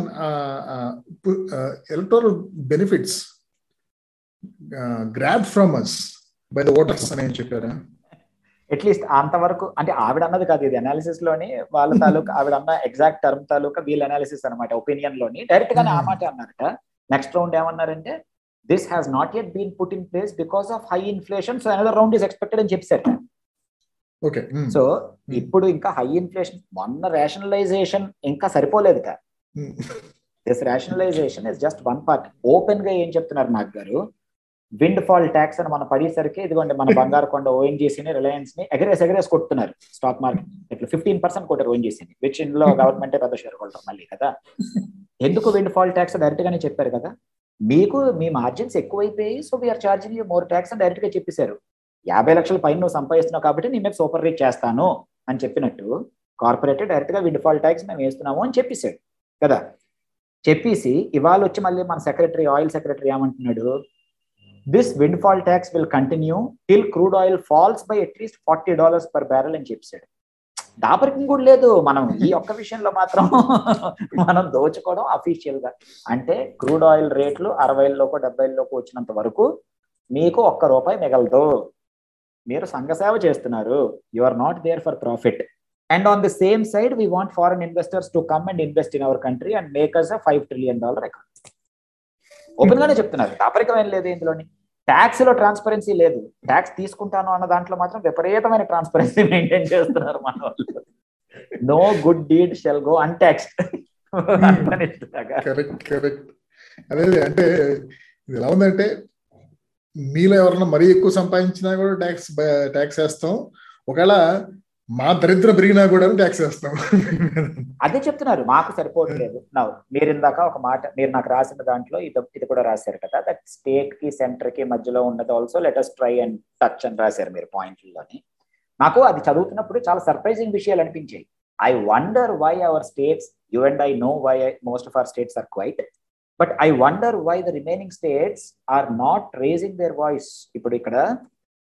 electoral benefits grab from us by the voters అని చెప్పారా? At least అంతవరకు అంటే ఆవిడ అన్నది కాదు ఇది అనాలిసిస్లోని వాళ్ళ తాలూకా ఆవిడ అన్న ఎగ్జాక్ట్ టర్మ్ తాలూకా వీళ్ళ అనాలిసిస్ అనమాట ఒపీనియన్లోని. డైరెక్ట్ గానే ఆ మాట అన్నారట. నెక్స్ట్ రౌండ్ ఏమన్నారంటే this has not yet been put in place because of high inflation so another round is expected అని చెప్పారు ఓకే సో ఇప్పుడు ఇంకా హై ఇన్ఫ్లేషన్ మొన్న రేషనలైజేషన్ ఇంకా సరిపోలేదు this rationalisation is just one part ఓపెన్గా ఏం చెప్తున్నారు నాకు గారు విండ్ ఫాల్ ట్యాక్స్ అని మనం పడేసరికి ఇదిగోండి మన బంగారు కొండ ఓఎన్జీసీని రిలయన్స్ని ఎగరేసి ఎగరేసి కొట్టుతున్నారు స్టాక్ మార్కెట్ ఇట్లా ఫిఫ్టీన్ పర్సెంట్ కొట్టారు ఓఎన్జీసీని విచ్ ఇందులో గవర్నమెంటే పెద్ద షేర్ హోల్డర్ మళ్ళీ కదా. ఎందుకు విండ్ ఫాల్ ట్యాక్స్ డైరెక్ట్ గానే చెప్పారు కదా? మీకు మీ మార్జిన్స్ ఎక్కువైపోయి so we are charging you more tax అని డైరెక్ట్గా చెప్పేశారు. యాభై లక్షల పైన నువ్వు సంపాదిస్తున్నావు కాబట్టి నీ మీద సూపర్ రేట్ చేస్తాను అని చెప్పినట్టు కార్పొరేట్ డైరెక్ట్గా విండ్ ఫాల్ ట్యాక్స్ మేము వేస్తున్నాము అని చెప్పేశాడు కదా. చెప్పేసి ఇవాళ వచ్చి మళ్ళీ మన సెక్రటరీ ఆయిల్ సెక్రటరీ ఏమంటున్నాడు? This windfall tax will continue till crude oil falls by at least forty dollars per barrel అని చెప్పాడు దాపరికం కూడా లేదు. మనం ఈ ఒక్క విషయంలో మాత్రం మనం దోచుకోవడం అఫీషియల్గా. అంటే క్రూడ్ ఆయిల్ రేట్లు అరవైలోకో డెబ్బైలోకో వచ్చినంత వరకు మీకు ఒక్క రూపాయి మిగలదు. మీరు సంఘసేవ చేస్తున్నారు. You are not there for profit and on the same side we want foreign investors to come and invest in our country and make us a five trillion dollar account open గానే చెప్తున్నారు. దాపరికం ఏం లేదు ఇందులోని. ట్యాక్స్లో transparency లేదు. Tax తీసుకుంటాను అన్న దాంట్లో మాత్రం విపరీతమైన ట్రాన్స్పరెన్సీ మెయింటైన్ చేస్తున్నారు మన వాళ్ళు. No good deed shall go untaxed correct correct అదే అంటే ఇది ఎలా ఉందంటే మీలో ఎవరన్నా మరీ ఎక్కువ సంపాదించినా కూడా ట్యాక్స్ ట్యాక్స్ వేస్తాం. ఒకవేళ మా దరిద్రం పెరిగినా కూడా ట్యాక్స్ వేస్తాం. అదే చెప్తున్నారు మాకు సరిపోవట్లేదు. నా మీరు ఇందాక ఒక మాట మీరు నాకు రాసిన దాంట్లో ఇది ఇది కూడా రాశారు కదా దట్ స్టేట్కి సెంటర్కి మధ్యలో ఉన్నది also let us try and touch అని రాశారు మీరు పాయింట్లలోని. నాకు అది చదువుతున్నప్పుడు చాలా సర్ప్రైజింగ్ విషయాలు అనిపించాయి. I wonder why our states you and I know why most of our states are quiet but I wonder why the remaining states are not raising their voice ఇప్పుడు ఇక్కడ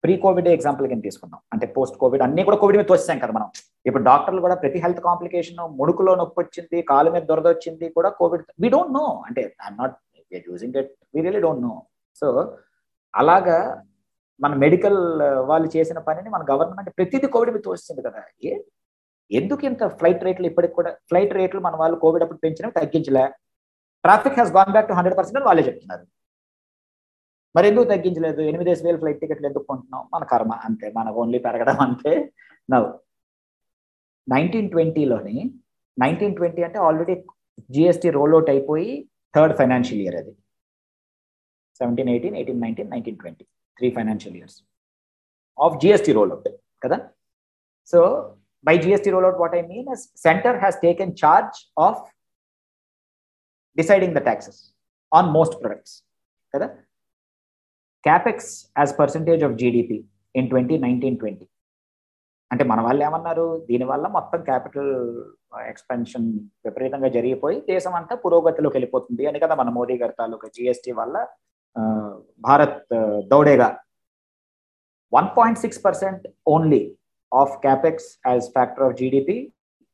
ప్రీ కోవిడ్ ఎగ్జాంపుల్ కింద తీసుకుందాం. అంటే post Covid అన్ని కూడా Covid మీద తోసాం కదా మనం. ఇప్పుడు డాక్టర్లు కూడా ప్రతి హెల్త్ కాంప్లికేషన్ ముడుకులో నొప్పి వచ్చింది కాలు మీద దొరద వచ్చింది కూడా కోవిడ్ వి డోంట్ నో అంటే I'm not using it we really don't know so అలాగా మన మెడికల్ uh, వాళ్ళు చేసిన పనిని మన గవర్నమెంట్ ప్రతిదీ కోవిడ్ మీద తోసింది కదా. ఎందుకు ఇంత ఫ్లైట్ రేట్లు ఇప్పటికి కూడా ఫ్లైట్ రేట్లు మన వాళ్ళు కోవిడ్ అప్పుడు పెంచినవి తగ్గించలే? Traffic has gone back to hundred percent వాళ్ళే చెప్తున్నారు. మరి ఎందుకు తగ్గించలేదు? ఎనిమిదేసి వేలు ఫ్లైట్ టికెట్లు ఎందుకు కొంటున్నాం మన కర్మ అంతే. మన ఓన్లీ పెరగడం అంతే. నవ్వు నైన్టీన్ ట్వంటీలోని నైన్టీన్ ట్వంటీ అంటే ఆల్రెడీ జిఎస్టీ రోల్ అవుట్ అయిపోయి థర్డ్ ఫైనాన్షియల్ ఇయర్ అది. Seventeen eighteen eighteen nineteen nineteen twenty three financial years of GST roll out కదా? So by GST roll out what I mean centre has taken charge of deciding the taxes on most products కదా? Capex as percentage of GDP in twenty nineteen twenty అంటే మన వాళ్ళు ఏమన్నారు? దీనివల్ల మొత్తం capital expansion విపరీతంగా జరిగిపోయి దేశం అంతా పురోగతిలోకి వెళ్ళిపోతుంది అని కదా మన మోదీ గారి తాలూకా జిఎస్టీ వల్ల Bharat దౌడేగా. One point six percent only of capex as factor of GDP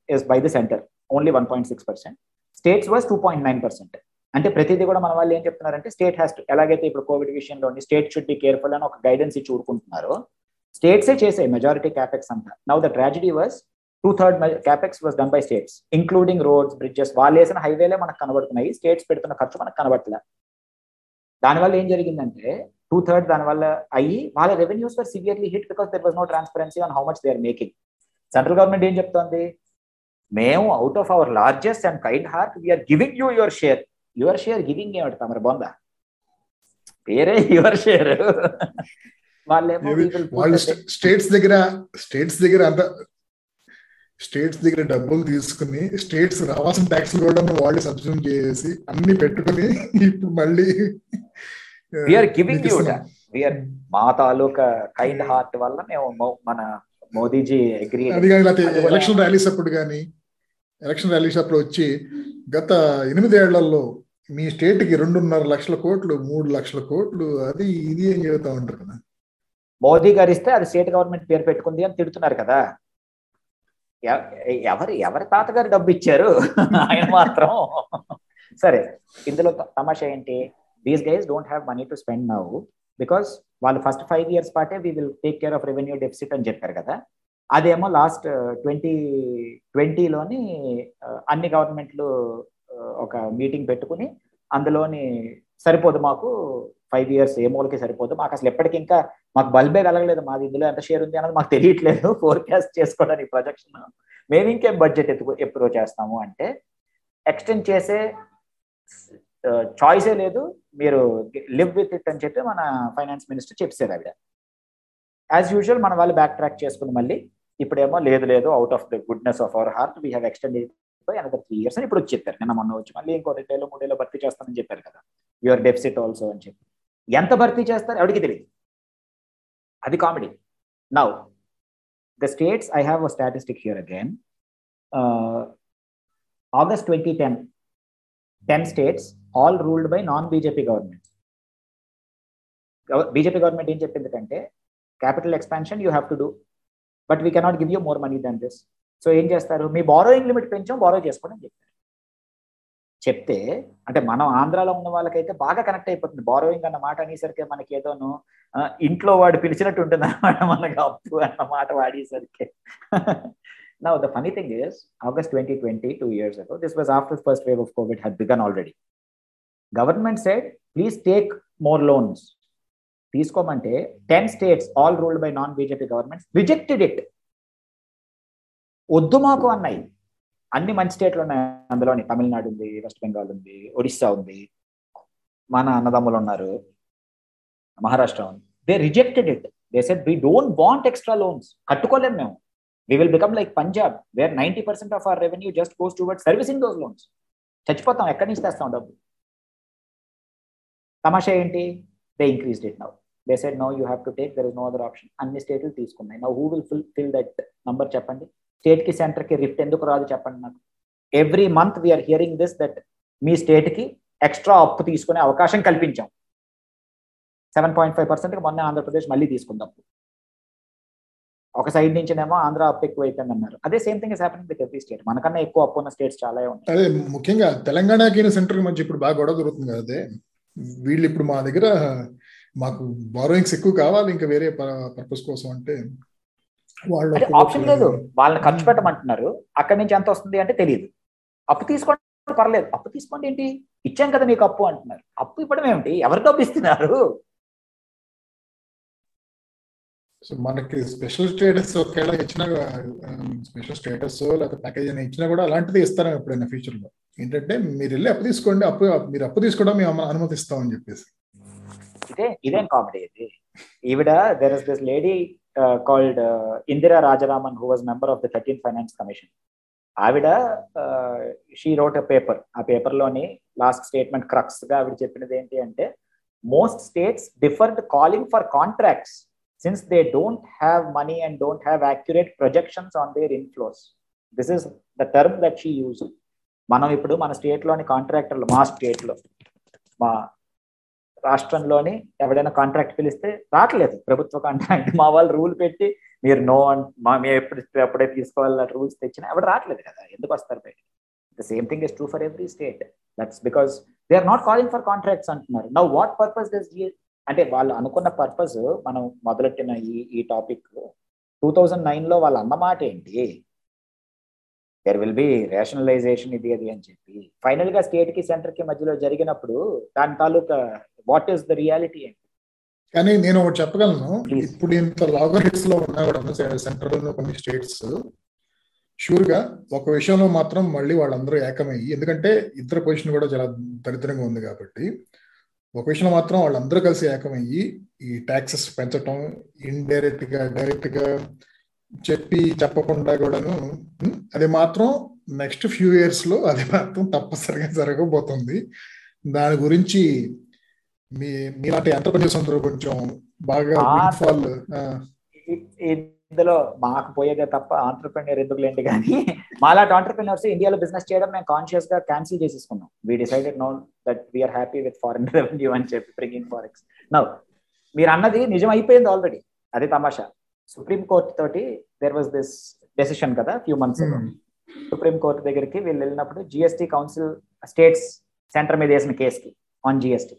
is by the centre only one point six percent states was two point nine percent అంటే ప్రతిదీ కూడా మన వాళ్ళు ఏం చెప్తున్నారంటే స్టేట్ హ్యాస్ టు ఎలాగైతే ఇప్పుడు కోవిడ్ విషయంలో స్టేట్ షుడ్ బి కేర్ఫుల్ అని ఒక గైడెన్స్ ఇచ్చి ఊరుకుంటున్నారు స్టేట్సే చేసాయి మెజారిటీ క్యాపెక్స్ అంతా. Now the tragedy was two third capex was done by states including roads bridges వాళ్ళు వేసిన హైవేలే మనకు కనబడుతున్నాయి స్టేట్స్ పెడుతున్న ఖర్చు మనకు కనబడట్లే దానివల్ల ఏం జరిగిందంటే టూ థర్డ్ దానివల్ల అయ్యి వాళ్ళ revenues were severely hit because there was no transparency on how much they are making central government ఏం చెప్తోంది? మేము out of our largest and kind heart we are giving you your share your share giving ఏమిటి తమరు బొందా? పేరే your share వాళ్ళు states దగ్గర states దగ్గర అంత స్టేట్స్ దగ్గర డబ్బులు తీసుకుని స్టేట్స్ రావాల్సిన ట్యాక్స్ కూడా వాళ్ళు సబ్సిడీ చేసి అన్ని పెట్టుకుని ఇప్పుడు మళ్ళీ వీఆర్ గివింగ్ యూ వీఆర్ మా తాలూకా కైండ్ హార్ట్ వల్ల మేము మన మోదీజీ అగ్రీ అది కానీ ఎలక్షన్ ర్యాలీస్ అప్పుడు కానీ ఎలక్షన్ ర్యాలీస్ అప్పుడు వచ్చి గత ఎనిమిదేళ్ళలో మీ స్టేట్కి రెండున్నర లక్షల కోట్లు మూడు లక్షల కోట్లు అది ఇది అని చెబుతా ఉంటారు కదా. మోదీ గారు ఇస్తే అది స్టేట్ గవర్నమెంట్ పేరు పెట్టుకుంది అని తిడుతున్నారు కదా. ఎవరు ఎవరి తాతగారు డబ్బు ఇచ్చారు? ఆయన మాత్రం. సరే ఇందులో తమాషా ఏంటి? These guys don't have money to spend now because వాళ్ళు ఫస్ట్ ఫైవ్ ఇయర్స్ పాటే we will take care of revenue deficit అని చెప్పారు కదా. అదేమో లాస్ట్ ట్వంటీ ట్వంటీలోని అన్ని గవర్నమెంట్లు ఒక మీటింగ్ పెట్టుకుని అందులోని సరిపోదు మాకు ఫైవ్ ఇయర్స్ ఏ మూలకి సరిపోదు. మాకు అసలు ఎప్పటికీ ఇంకా మాకు బల్బే కలగలేదు మాది ఇందులో ఎంత షేర్ ఉంది అన్నది మాకు తెలియట్లేదు. ఫోర్కాస్ట్ చేసుకోవడానికి ప్రొజెక్షన్ మేము ఇంకేం బడ్జెట్ ఎత్తుకు ఎప్రూవ్ చేస్తాము అంటే ఎక్స్టెండ్ చేసే చాయిసే లేదు. మీరు లివ్ విత్ ఇట్ అని చెప్పి మన ఫైనాన్స్ మినిస్టర్ చెప్పారు ఆవిడ. యాజ్ యూజువల్ మన వాళ్ళు బ్యాక్ ట్రాక్ చేసుకుని మళ్ళీ. ఇప్పుడేమో లేదు లేదు out of the goodness of our heart we have extend another three years అని ఇప్పుడు వచ్చి చెప్పారు. నిన్న మొన్న వచ్చి మళ్ళీ ఇంకో రెండేళ్ళు మూడేళ్ళు భర్తీ చేస్తానని చెప్పారు కదా. యువర్ డెఫిసిట్ ఆల్సో అని చెప్పి. ఎంత భర్తీ చేస్తారు? ఎవరికి తెలియదు అది comedy now the states I have a statistic here again August twenty ten ten states all ruled by non BJP government BJP government ఏం చెప్పింది అంటే capital expansion you have to do but we cannot give you more money than this so ఏం చేస్తారు? మీ borrowing limit పెంచాం borrow చేసుకోండి అని చెప్పారు. చెప్తే అంటే మనం ఆంధ్రాలో ఉన్న వాళ్ళకైతే బాగా కనెక్ట్ అయిపోతుంది. బారోయింగ్ అన్న మాట అనేసరికి మనకి ఏదోను ఇంట్లో వాడు పిలిచినట్టు ఉంటుంది అనమాట మనకు అప్పు అన్న మాట వాడేసరికి. Now, the funny thing is, August 2020, two years ago, this was after the first wave of COVID had begun already. Government said, please take more loans. తీసుకోమంటే ten states all ruled by non BJP governments rejected it వద్దు మాకు అన్నాయి. అన్ని మంచి స్టేట్లు ఉన్నాయి. అందులోని తమిళనాడు ఉంది west Bengal ఉంది ఒడిస్సా ఉంది. మన అన్నదమ్ములు ఉన్నారు. మహారాష్ట్ర ఉంది. They rejected it they said we don't want extra loans కట్టుకోలేము మేము. We will become like Punjab where ninety percent of our revenue just goes toward servicing those loans చచ్చిపోతాం. ఎక్కడి నుంచి తెస్తాం డబ్బు? తమాషా ఏంటి? They increase it now they said no you have to take there is no other option అన్ని స్టేట్లు తీసుకున్నాయి. No who will fulfil that number చెప్పండి? స్టేట్కి సెంటర్కి రిఫ్ట్ ఎందుకు రాదు చెప్పండి నాకు. Every month we're hearing this that మీ స్టేట్కి ఎక్స్ట్రా అప్పు తీసుకునే అవకాశం కల్పించాం. సెవెన్ పాయింట్ ఫైవ్ పర్సెంట్ మొన్న ఆంధ్రప్రదేశ్ మళ్ళీ తీసుకుందాం. ఒక సైడ్ నుంచినేమో ఆంధ్ర అప్పు ఎక్కువ అయిపోయింది అన్నారు అదే same thing is happening with every state మనకన్నా ఎక్కువ అప్పు ఉన్న స్టేట్స్ చాలా ఉంటాయి అదే ముఖ్యంగా తెలంగాణకి సెంటర్ మధ్య ఇప్పుడు బాగా గొడవ దొరుకుతుంది కదా అదే. వీళ్ళు ఇప్పుడు మా దగ్గర మాకు బారోయింగ్స్ ఎక్కువ కావాలి ఇంకా వేరే పర్పస్ కోసం అంటే అంటే ఆప్షన్ లేదు. వాళ్ళని ఖర్చు పెట్టమంటున్నారు. అక్కడి నుంచి ఎంత వస్తుంది అంటే తెలియదు. అప్పు తీసుకోండి పర్లేదు. అప్పు తీసుకోండి ఏంటి? ఇచ్చాం కదా మీకు అప్పు అంటున్నారు. అప్పు ఇవ్వడం ఏమిటి? ఎవరు డబ్బు ఇస్తున్నారు? సో మనకి స్పెషల్ స్టేటస్ ఒకవేళ ఇచ్చినా స్పెషల్ స్టేటస్ లేకపోతే ప్యాకేజ్ అని ఇచ్చినా కూడా అలాంటిది ఇస్తారా ఎప్పుడైనా ఫ్యూచర్లో. ఏంటంటే మీరు వెళ్ళి అప్పు తీసుకోండి. అప్పు మీరు అప్పు తీసుకోవడం మేము అనుమతిస్తాం అని చెప్పేసి. ఇదే ఇదేం కామెడీ ఇది? ఈవిడ there is this lady called Indira Rajaraman who was member of the thirteen finance commission ఆవిడ షీ రోట్ అ పేపర్ ఆ పేపర్లోని లాస్ట్ స్టేట్మెంట్ క్రక్స్గా ఆవిడ చెప్పినది ఏంటి అంటే most states deferred calling for contracts since they don't have money and don't have accurate projections on their inflows this is the term that she use మనం ఇప్పుడు మన స్టేట్లోని కాంట్రాక్టర్లు మా స్టేట్లో మా రాష్ట్రంలోని ఎవడైనా కాంట్రాక్ట్ పిలిస్తే రావట్లేదు. ప్రభుత్వ కాంట్రాక్ట్ మా వాళ్ళు రూల్ పెట్టి మీరు నో మా మేము ఎప్పుడు ఎప్పుడే తీసుకోవాలి రూల్స్ తెచ్చినా ఎవడు రావట్లేదు కదా. ఎందుకు వస్తారు బయట the same thing is true for every state that's because they are not calling for contracts అంటున్నారు. నౌ వాట్ పర్పస్ దస్ అంటే వాళ్ళు అనుకున్న పర్పస్ మనం మొదలెట్టిన ఈ ఈ టాపిక్ టూ థౌజండ్ నైన్లో వాళ్ళు అన్నమాట ఏంటి? దెర్ విల్ బి రేషనలైజేషన్ ఇది అది అని చెప్పి. ఫైనల్గా స్టేట్కి సెంటర్కి మధ్యలో జరిగినప్పుడు దాని తాలూకా వాట్ ఈస్ ద రియాలిటీ ఏంటి? కానీ నేను ఒకటి చెప్పగలను. ఇప్పుడు ఇంత లాగరిట్స్లో ఉన్నా కూడా సెంట్రల్లో కొన్ని స్టేట్స్. షూర్గా ఒక విషయంలో మాత్రం మళ్ళీ వాళ్ళందరూ ఏకమయ్యి ఎందుకంటే ఇద్దరు పొజిషన్ కూడా చాలా దరిద్రంగా ఉంది కాబట్టి ఒక విషయంలో మాత్రం వాళ్ళందరూ కలిసి ఏకమయ్యి ఈ ట్యాక్సెస్ పెంచటం ఇండైరెక్ట్గా డైరెక్ట్గా చెప్పి చెప్పకుండా కూడాను అది మాత్రం నెక్స్ట్ ఫ్యూ ఇయర్స్లో అది మాత్రం తప్పనిసరిగా జరగబోతుంది. దాని గురించి మీ మీలాంటి ఎంటర్ప్రెన్యూర్స్ అందరూ కొంచెం బాగా ఫాల్ ఇందులో మాకు పోయేదే తప్ప ఆంటర్ప్రెన్యూర్ ఎందుకు లేండి కానీ మాలాంటి ఆంటర్ప్రెన్యూర్స్ ఇండియాలో బిజినెస్ చేయడం మేము కాన్షియస్గా క్యాన్సిల్ చేసేసుకున్నాం. We decided no that we're happy with foreign revenue అని చెప్పి బ్రింగింగ్ ఫారెక్స్ నో మీరు అన్నది నిజం అయిపోయింది ఆల్రెడీ అది తమాషా. సుప్రీం కోర్ట్ తోటి దేర్ వాజ్ దిస్ డెసిషన్ కదా ఫ్యూ మంత్స్ సుప్రీం కోర్ట్ దగ్గరికి వీళ్ళు వెళ్ళినప్పుడు జిఎస్టీ కౌన్సిల్ స్టేట్స్ సెంటర్ మీద వేసిన కేసుకి on GST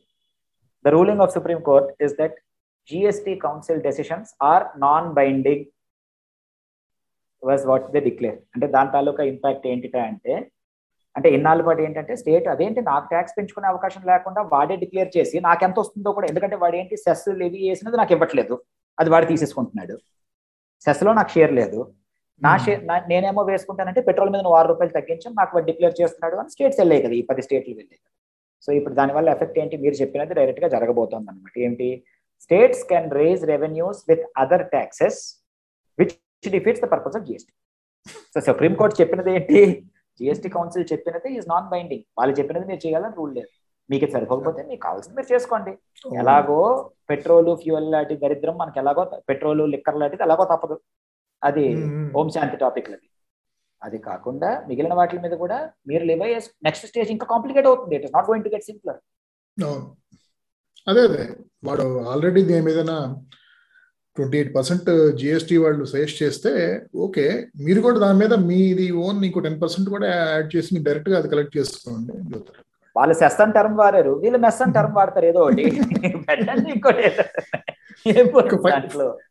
the ruling of supreme court is that GST council decisions are non binding was what they declare అంటే దాని తాలూకా ఇంపాక్ట్ ఏంటి అంటే అంటే ఇన్నాళ్ళ పాటు ఏంటంటే స్టేట్ అదేంటి నాకు ట్యాక్స్ పెంచుకునే అవకాశం లేకుండా వాడే డిక్లేర్ చేసి నాకు ఎంత వస్తుందో కూడా ఎందుకంటే వాడు ఏంటి సెస్ లెవీ వేసినది నాకు ఇవ్వట్లేదు. అది వాడు తీసేసుకుంటున్నాడు. సెస్లో నాకు షేర్ లేదు. నా షేర్ నేనేమో వేసుకుంటానంటే పెట్రోల్ మీద ఆరు రూపాయలు తగ్గించాం నాకు వాడు డిక్లేర్ చేస్తున్నాడు అని స్టేట్స్ వెళ్ళాయి కదా ఈ పది స్టేట్లు వెళ్ళాయి కదా. సో ఇప్పుడు దానివల్ల ఎఫెక్ట్ ఏంటి? మీరు చెప్పినది డైరెక్ట్గా జరగబోతోంది అనమాట ఏంటి? States can raise revenues with other taxes which defeats the purpose of GST so supreme court చెప్పినది ఏంటి? జిఎస్టీ కౌన్సిల్ చెప్పినది ఈజ్ నాన్ బైండింగ్ వాళ్ళు చెప్పినది మీరు చేయాలని రూల్ లేదు. మీకు సరిపోకపోతే మీకు కావాల్సింది మీరు చేసుకోండి. ఎలాగో పెట్రోల్ ఫ్యూయల్ లాంటి దరిద్రం మనకి ఎలాగో పెట్రోల్ లిక్కర్ లాంటిది ఎలాగో తప్పదు. అది హోమ్ శాంతి టాపిక్ అది అది కాకుండా మిగిలిన వాటి మీద కూడా మీరు లివ్ అయ్యే నెక్స్ట్ స్టేజ్ ఇంకా కాంప్లికేట్ అవుతుంది. It is not going to get simpler అదే అదే. వాడు ఆల్రెడీ దీని మీద ట్వంటీ ఎయిట్ పర్సెంట్ జిఎస్టీ వాళ్ళు సజెస్ట్ చేస్తే ఓకే మీరు కూడా దాని మీద మీది ఓన్ ఇంకో టెన్ పర్సెంట్ కూడా యాడ్ చేసి డైరెక్ట్గా అది కలెక్ట్ చేసుకోండి. వాళ్ళు సెస్ అని టర్మ్ వాడారు. వీళ్ళు మెస్ అని టర్మ్ వాడతారు ఏదో ఒకటి.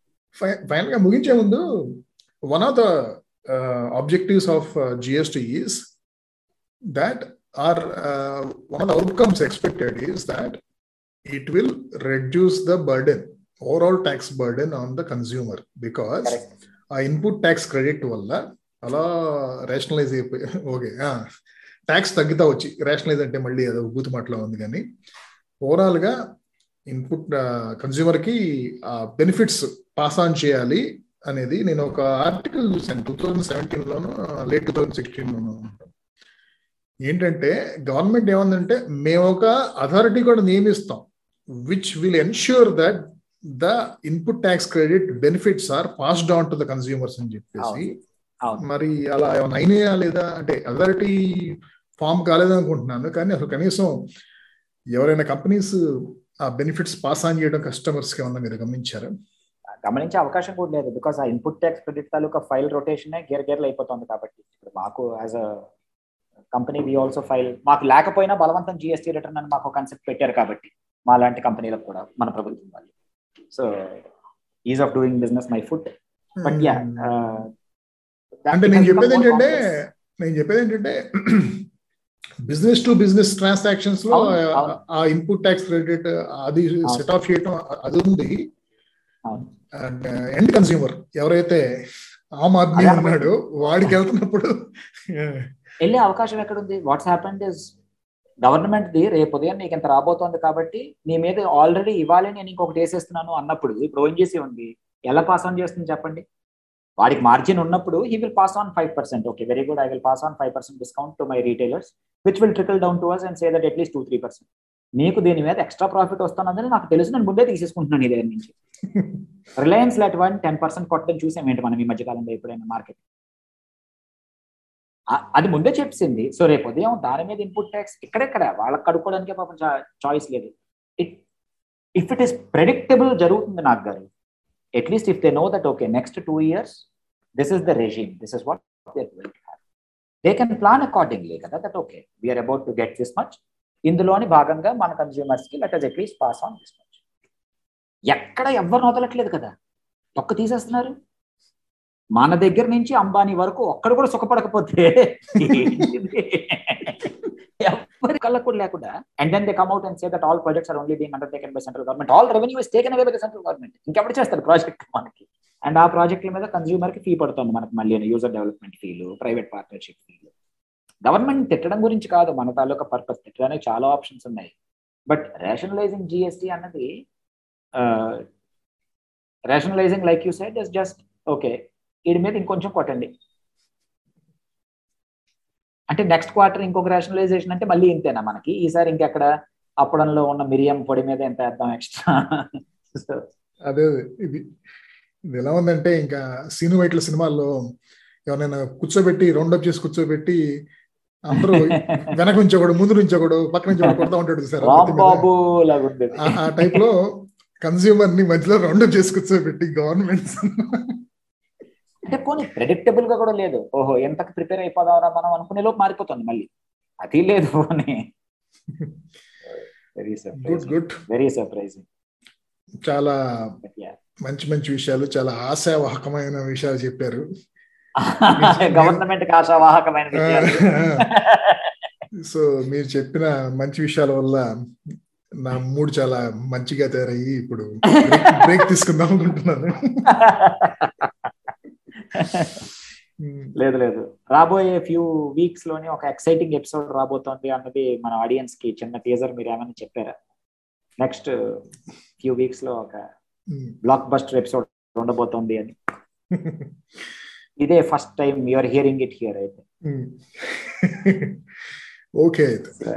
ఫైనల్గా ముగించే ముందు one of the objectives of GST is that or one of outcomes expected is that it will reduce the burden overall tax burden on the consumer because ఆ ఇన్పుట్ ట్యాక్స్ క్రెడిట్ వల్ల అలా rationalise అయిపోయి okay tax తగ్గుతా వచ్చి rationalise అంటే మళ్ళీ అది బూతు మాటలో ఉంది కానీ ఓవరాల్గా ఇన్పుట్ కన్స్యూమర్కి బెనిఫిట్స్ పాస్ ఆన్ చేయాలి అనేది నేను ఒక ఆర్టికల్ చూసాను టూ థౌజండ్ సెవెంటీన్ లోను లేట్ టూ థౌజండ్ సిక్స్టీన్ లోను. ఏంటంటే గవర్నమెంట్ ఏమందంటే మేము ఒక అథారిటీ కూడా నియమిస్తాం which will ensure that the input tax credit benefits are passed on to the consumers అని చెప్పేసి. మరి అలా ఏమైనా అయినాయా లేదా? అంటే అథారిటీ ఫామ్ కాలేదనుకుంటున్నాను కానీ అసలు కనీసం ఎవరైనా కంపెనీస్ ఆ బెనిఫిట్స్ పాస్ ఆన్ చేయడం కస్టమర్స్కి ఏమన్నా మీరు గమనించారా? గమనించే అవకాశం కూడా లేదు బికాస్ ఆ ఇన్పుట్ ట్యాక్స్ క్రెడిట్ తాలూకా ఫైల్ రొటేషన్ గేర్ గేర్లు అయిపోతుంది కాబట్టి. ఇప్పుడు మాకు as a company we also file మాకు లేకపోయినా బలవంతం జిఎస్టీ రిటర్న్ అని మాకు కాన్సెప్ట్ పెట్టారు కాబట్టి మా లాంటి కంపెనీలకు కూడా మన ప్రభుత్వం వాళ్ళు. So ease of doing business my foot but yeah అంటే నేను చెప్పేది ఏంటంటే నేను చెప్పేది ఏంటంటే బిజినెస్ టు బిజినెస్ ట్రాన్సాక్షన్స్లో ఆ ఇన్పుట్ ట్యాక్స్ క్రెడిట్ అది సెట్ ఆఫ్ చేయటం అది ఉంది. అండ్ ఎండ్ కన్స్యూమర్ ఎవరైతే ఆమ్ ఆద్మీ ఉన్నాడో వాడికి వెళ్తున్నప్పుడు వెళ్ళే అవకాశం ఎక్కడ ఉంది what's happened is government the రేపు ఉదయం నీకు ఎంత రాబోతోంది కాబట్టి నీ మీద ఆల్రెడీ ఇవ్వాలి నేను ఇంకొకటి వేసేస్తున్నాను అన్నప్పుడు ఇప్పుడు ఓన్ చేసి ఉంది. ఎలా పాస్ ఆన్ చేస్తుంది చెప్పండి? వాడికి మార్జిన్ ఉన్నప్పుడు he will pass on five percent okay very good I will pass on five percent discount to my retailers which will trickle down to us and say that at least two three percent నీకు దీని మీద extra profit వస్తున్నదని నాకు తెలుసు. నేను ముందే తీసేసుకుంటున్నాను నీ దగ్గర నుంచి. Reliance let one ten percent కొట్టడం చూసాం ఏంటి మనం ఈ మధ్యకాలంలో ఎప్పుడైనా మార్కెట్. అది ముందే చెప్పింది సో రేపు ఉదయం దాని మీద ఇన్పుట్ ట్యాక్స్ ఇక్కడెక్కడ? వాళ్ళకి కడుక్కోవడానికే పాపం చాయిస్ లేదు. It if it is predictable జరుగుతుంది నాకు గారు at least if they know that okay next two years this is the regime this is what they can plan accordingly కదా that okay we're about to get this much ఇందులోని భాగంగా మన కన్స్యూమర్స్కి let us at least pass on this much ఎక్కడ ఎవ్వరు వదలట్లేదు కదా. తొక్క తీసేస్తున్నారు. మన దగ్గర నుంచి అంబానీ వరకు ఒక్కడు కూడా సుఖపడకపోతే ఎవరి కళ్ళకు కూడా లేకుండా and then they come out and say that all projects are only being under by central government all revenue is taken away by central government ఇంకెప్పుడు చేస్తారు ప్రాజెక్ట్ మనకి? అండ్ ఆ ప్రాజెక్టుల మీద కన్స్యూమర్కి ఫీ పడుతుంది మనకి మళ్ళీ యూజర్ డెవలప్మెంట్ ఫీలు ప్రైవేట్ పార్ట్నర్షిప్ ఫీలు గవర్నమెంట్ తిట్టడం గురించి కాదు మన తాలూకా పర్పస్ తిట్టడానికి చాలా ఆప్షన్స్ ఉన్నాయి. బట్ రేషనలైజింగ్ జిఎస్టీ అన్నది rationalising like you side is just okay వీడి మీద ఇంకొంచెం కొట్టండి. అంటే నెక్స్ట్ క్వార్టర్ ఇంకొక రేషనలైజేషన్ అంటే మళ్ళీ ఇంతేనా మనకి? ఈసారి ఇంకెక్కడ? అప్పడంలో ఉన్న మిరియం పొడి మీద ఎంత వేద్దాం ఎక్స్ట్రా అదే ఇది ఇది ఎలా ఉందంటే ఇంకా సీను వైట్ల సినిమాల్లో ఎవరైనా కూర్చోబెట్టి రౌండప్ చేసి కూర్చోబెట్టి అందరూ వెనక నుంచి ఒకడు ముందు నుంచి ఒకడు పక్క నుంచి ఒకడు కొడతా ఉంటాడు సార్ ఆ టైప్లో కన్స్యూమర్ని మధ్యలో రౌండప్ చేసి కూర్చోబెట్టి గవర్నమెంట్స్ అంటే పోనీ ప్రెడిక్టబుల్గా కూడా లేదు. ఓహో ఎంతకు ప్రిపేర్ అయిపోదావరా మనం అనుకునే లోపు మారిపోతుంది మళ్ళీ. అది లేదు పోనీ. Very good good very surprising చాలా మంచి మంచి విషయాలు చాలా ఆశావాహకమైన విషయాలు చెప్పారు. గవర్నమెంట్ ఆశావాహకమైన సో మీరు చెప్పిన మంచి విషయాల వల్ల నా మూడు చాలా మంచిగా తయారయ్యి ఇప్పుడు. బ్రేక్ తీసుకుందాం అనుకుంటున్నాను. లేదు లేదు. రాబోయే ఫ్యూ వీక్స్లోనే ఒక ఎక్సైటింగ్ ఎపిసోడ్ రాబోతోంది అన్నది మన ఆడియన్స్కి చిన్న టీజర్ మీరు ఏమైనా చెప్పారా? నెక్స్ట్ ఫ్యూ వీక్స్లో ఒక బ్లాక్ బస్టర్ ఎపిసోడ్ ఉండబోతోంది అని. ఇదే first time you're hearing it here అయితే. ఓకే అయితే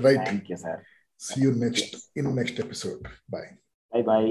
right thank you sir see you next in next episode bye bye bye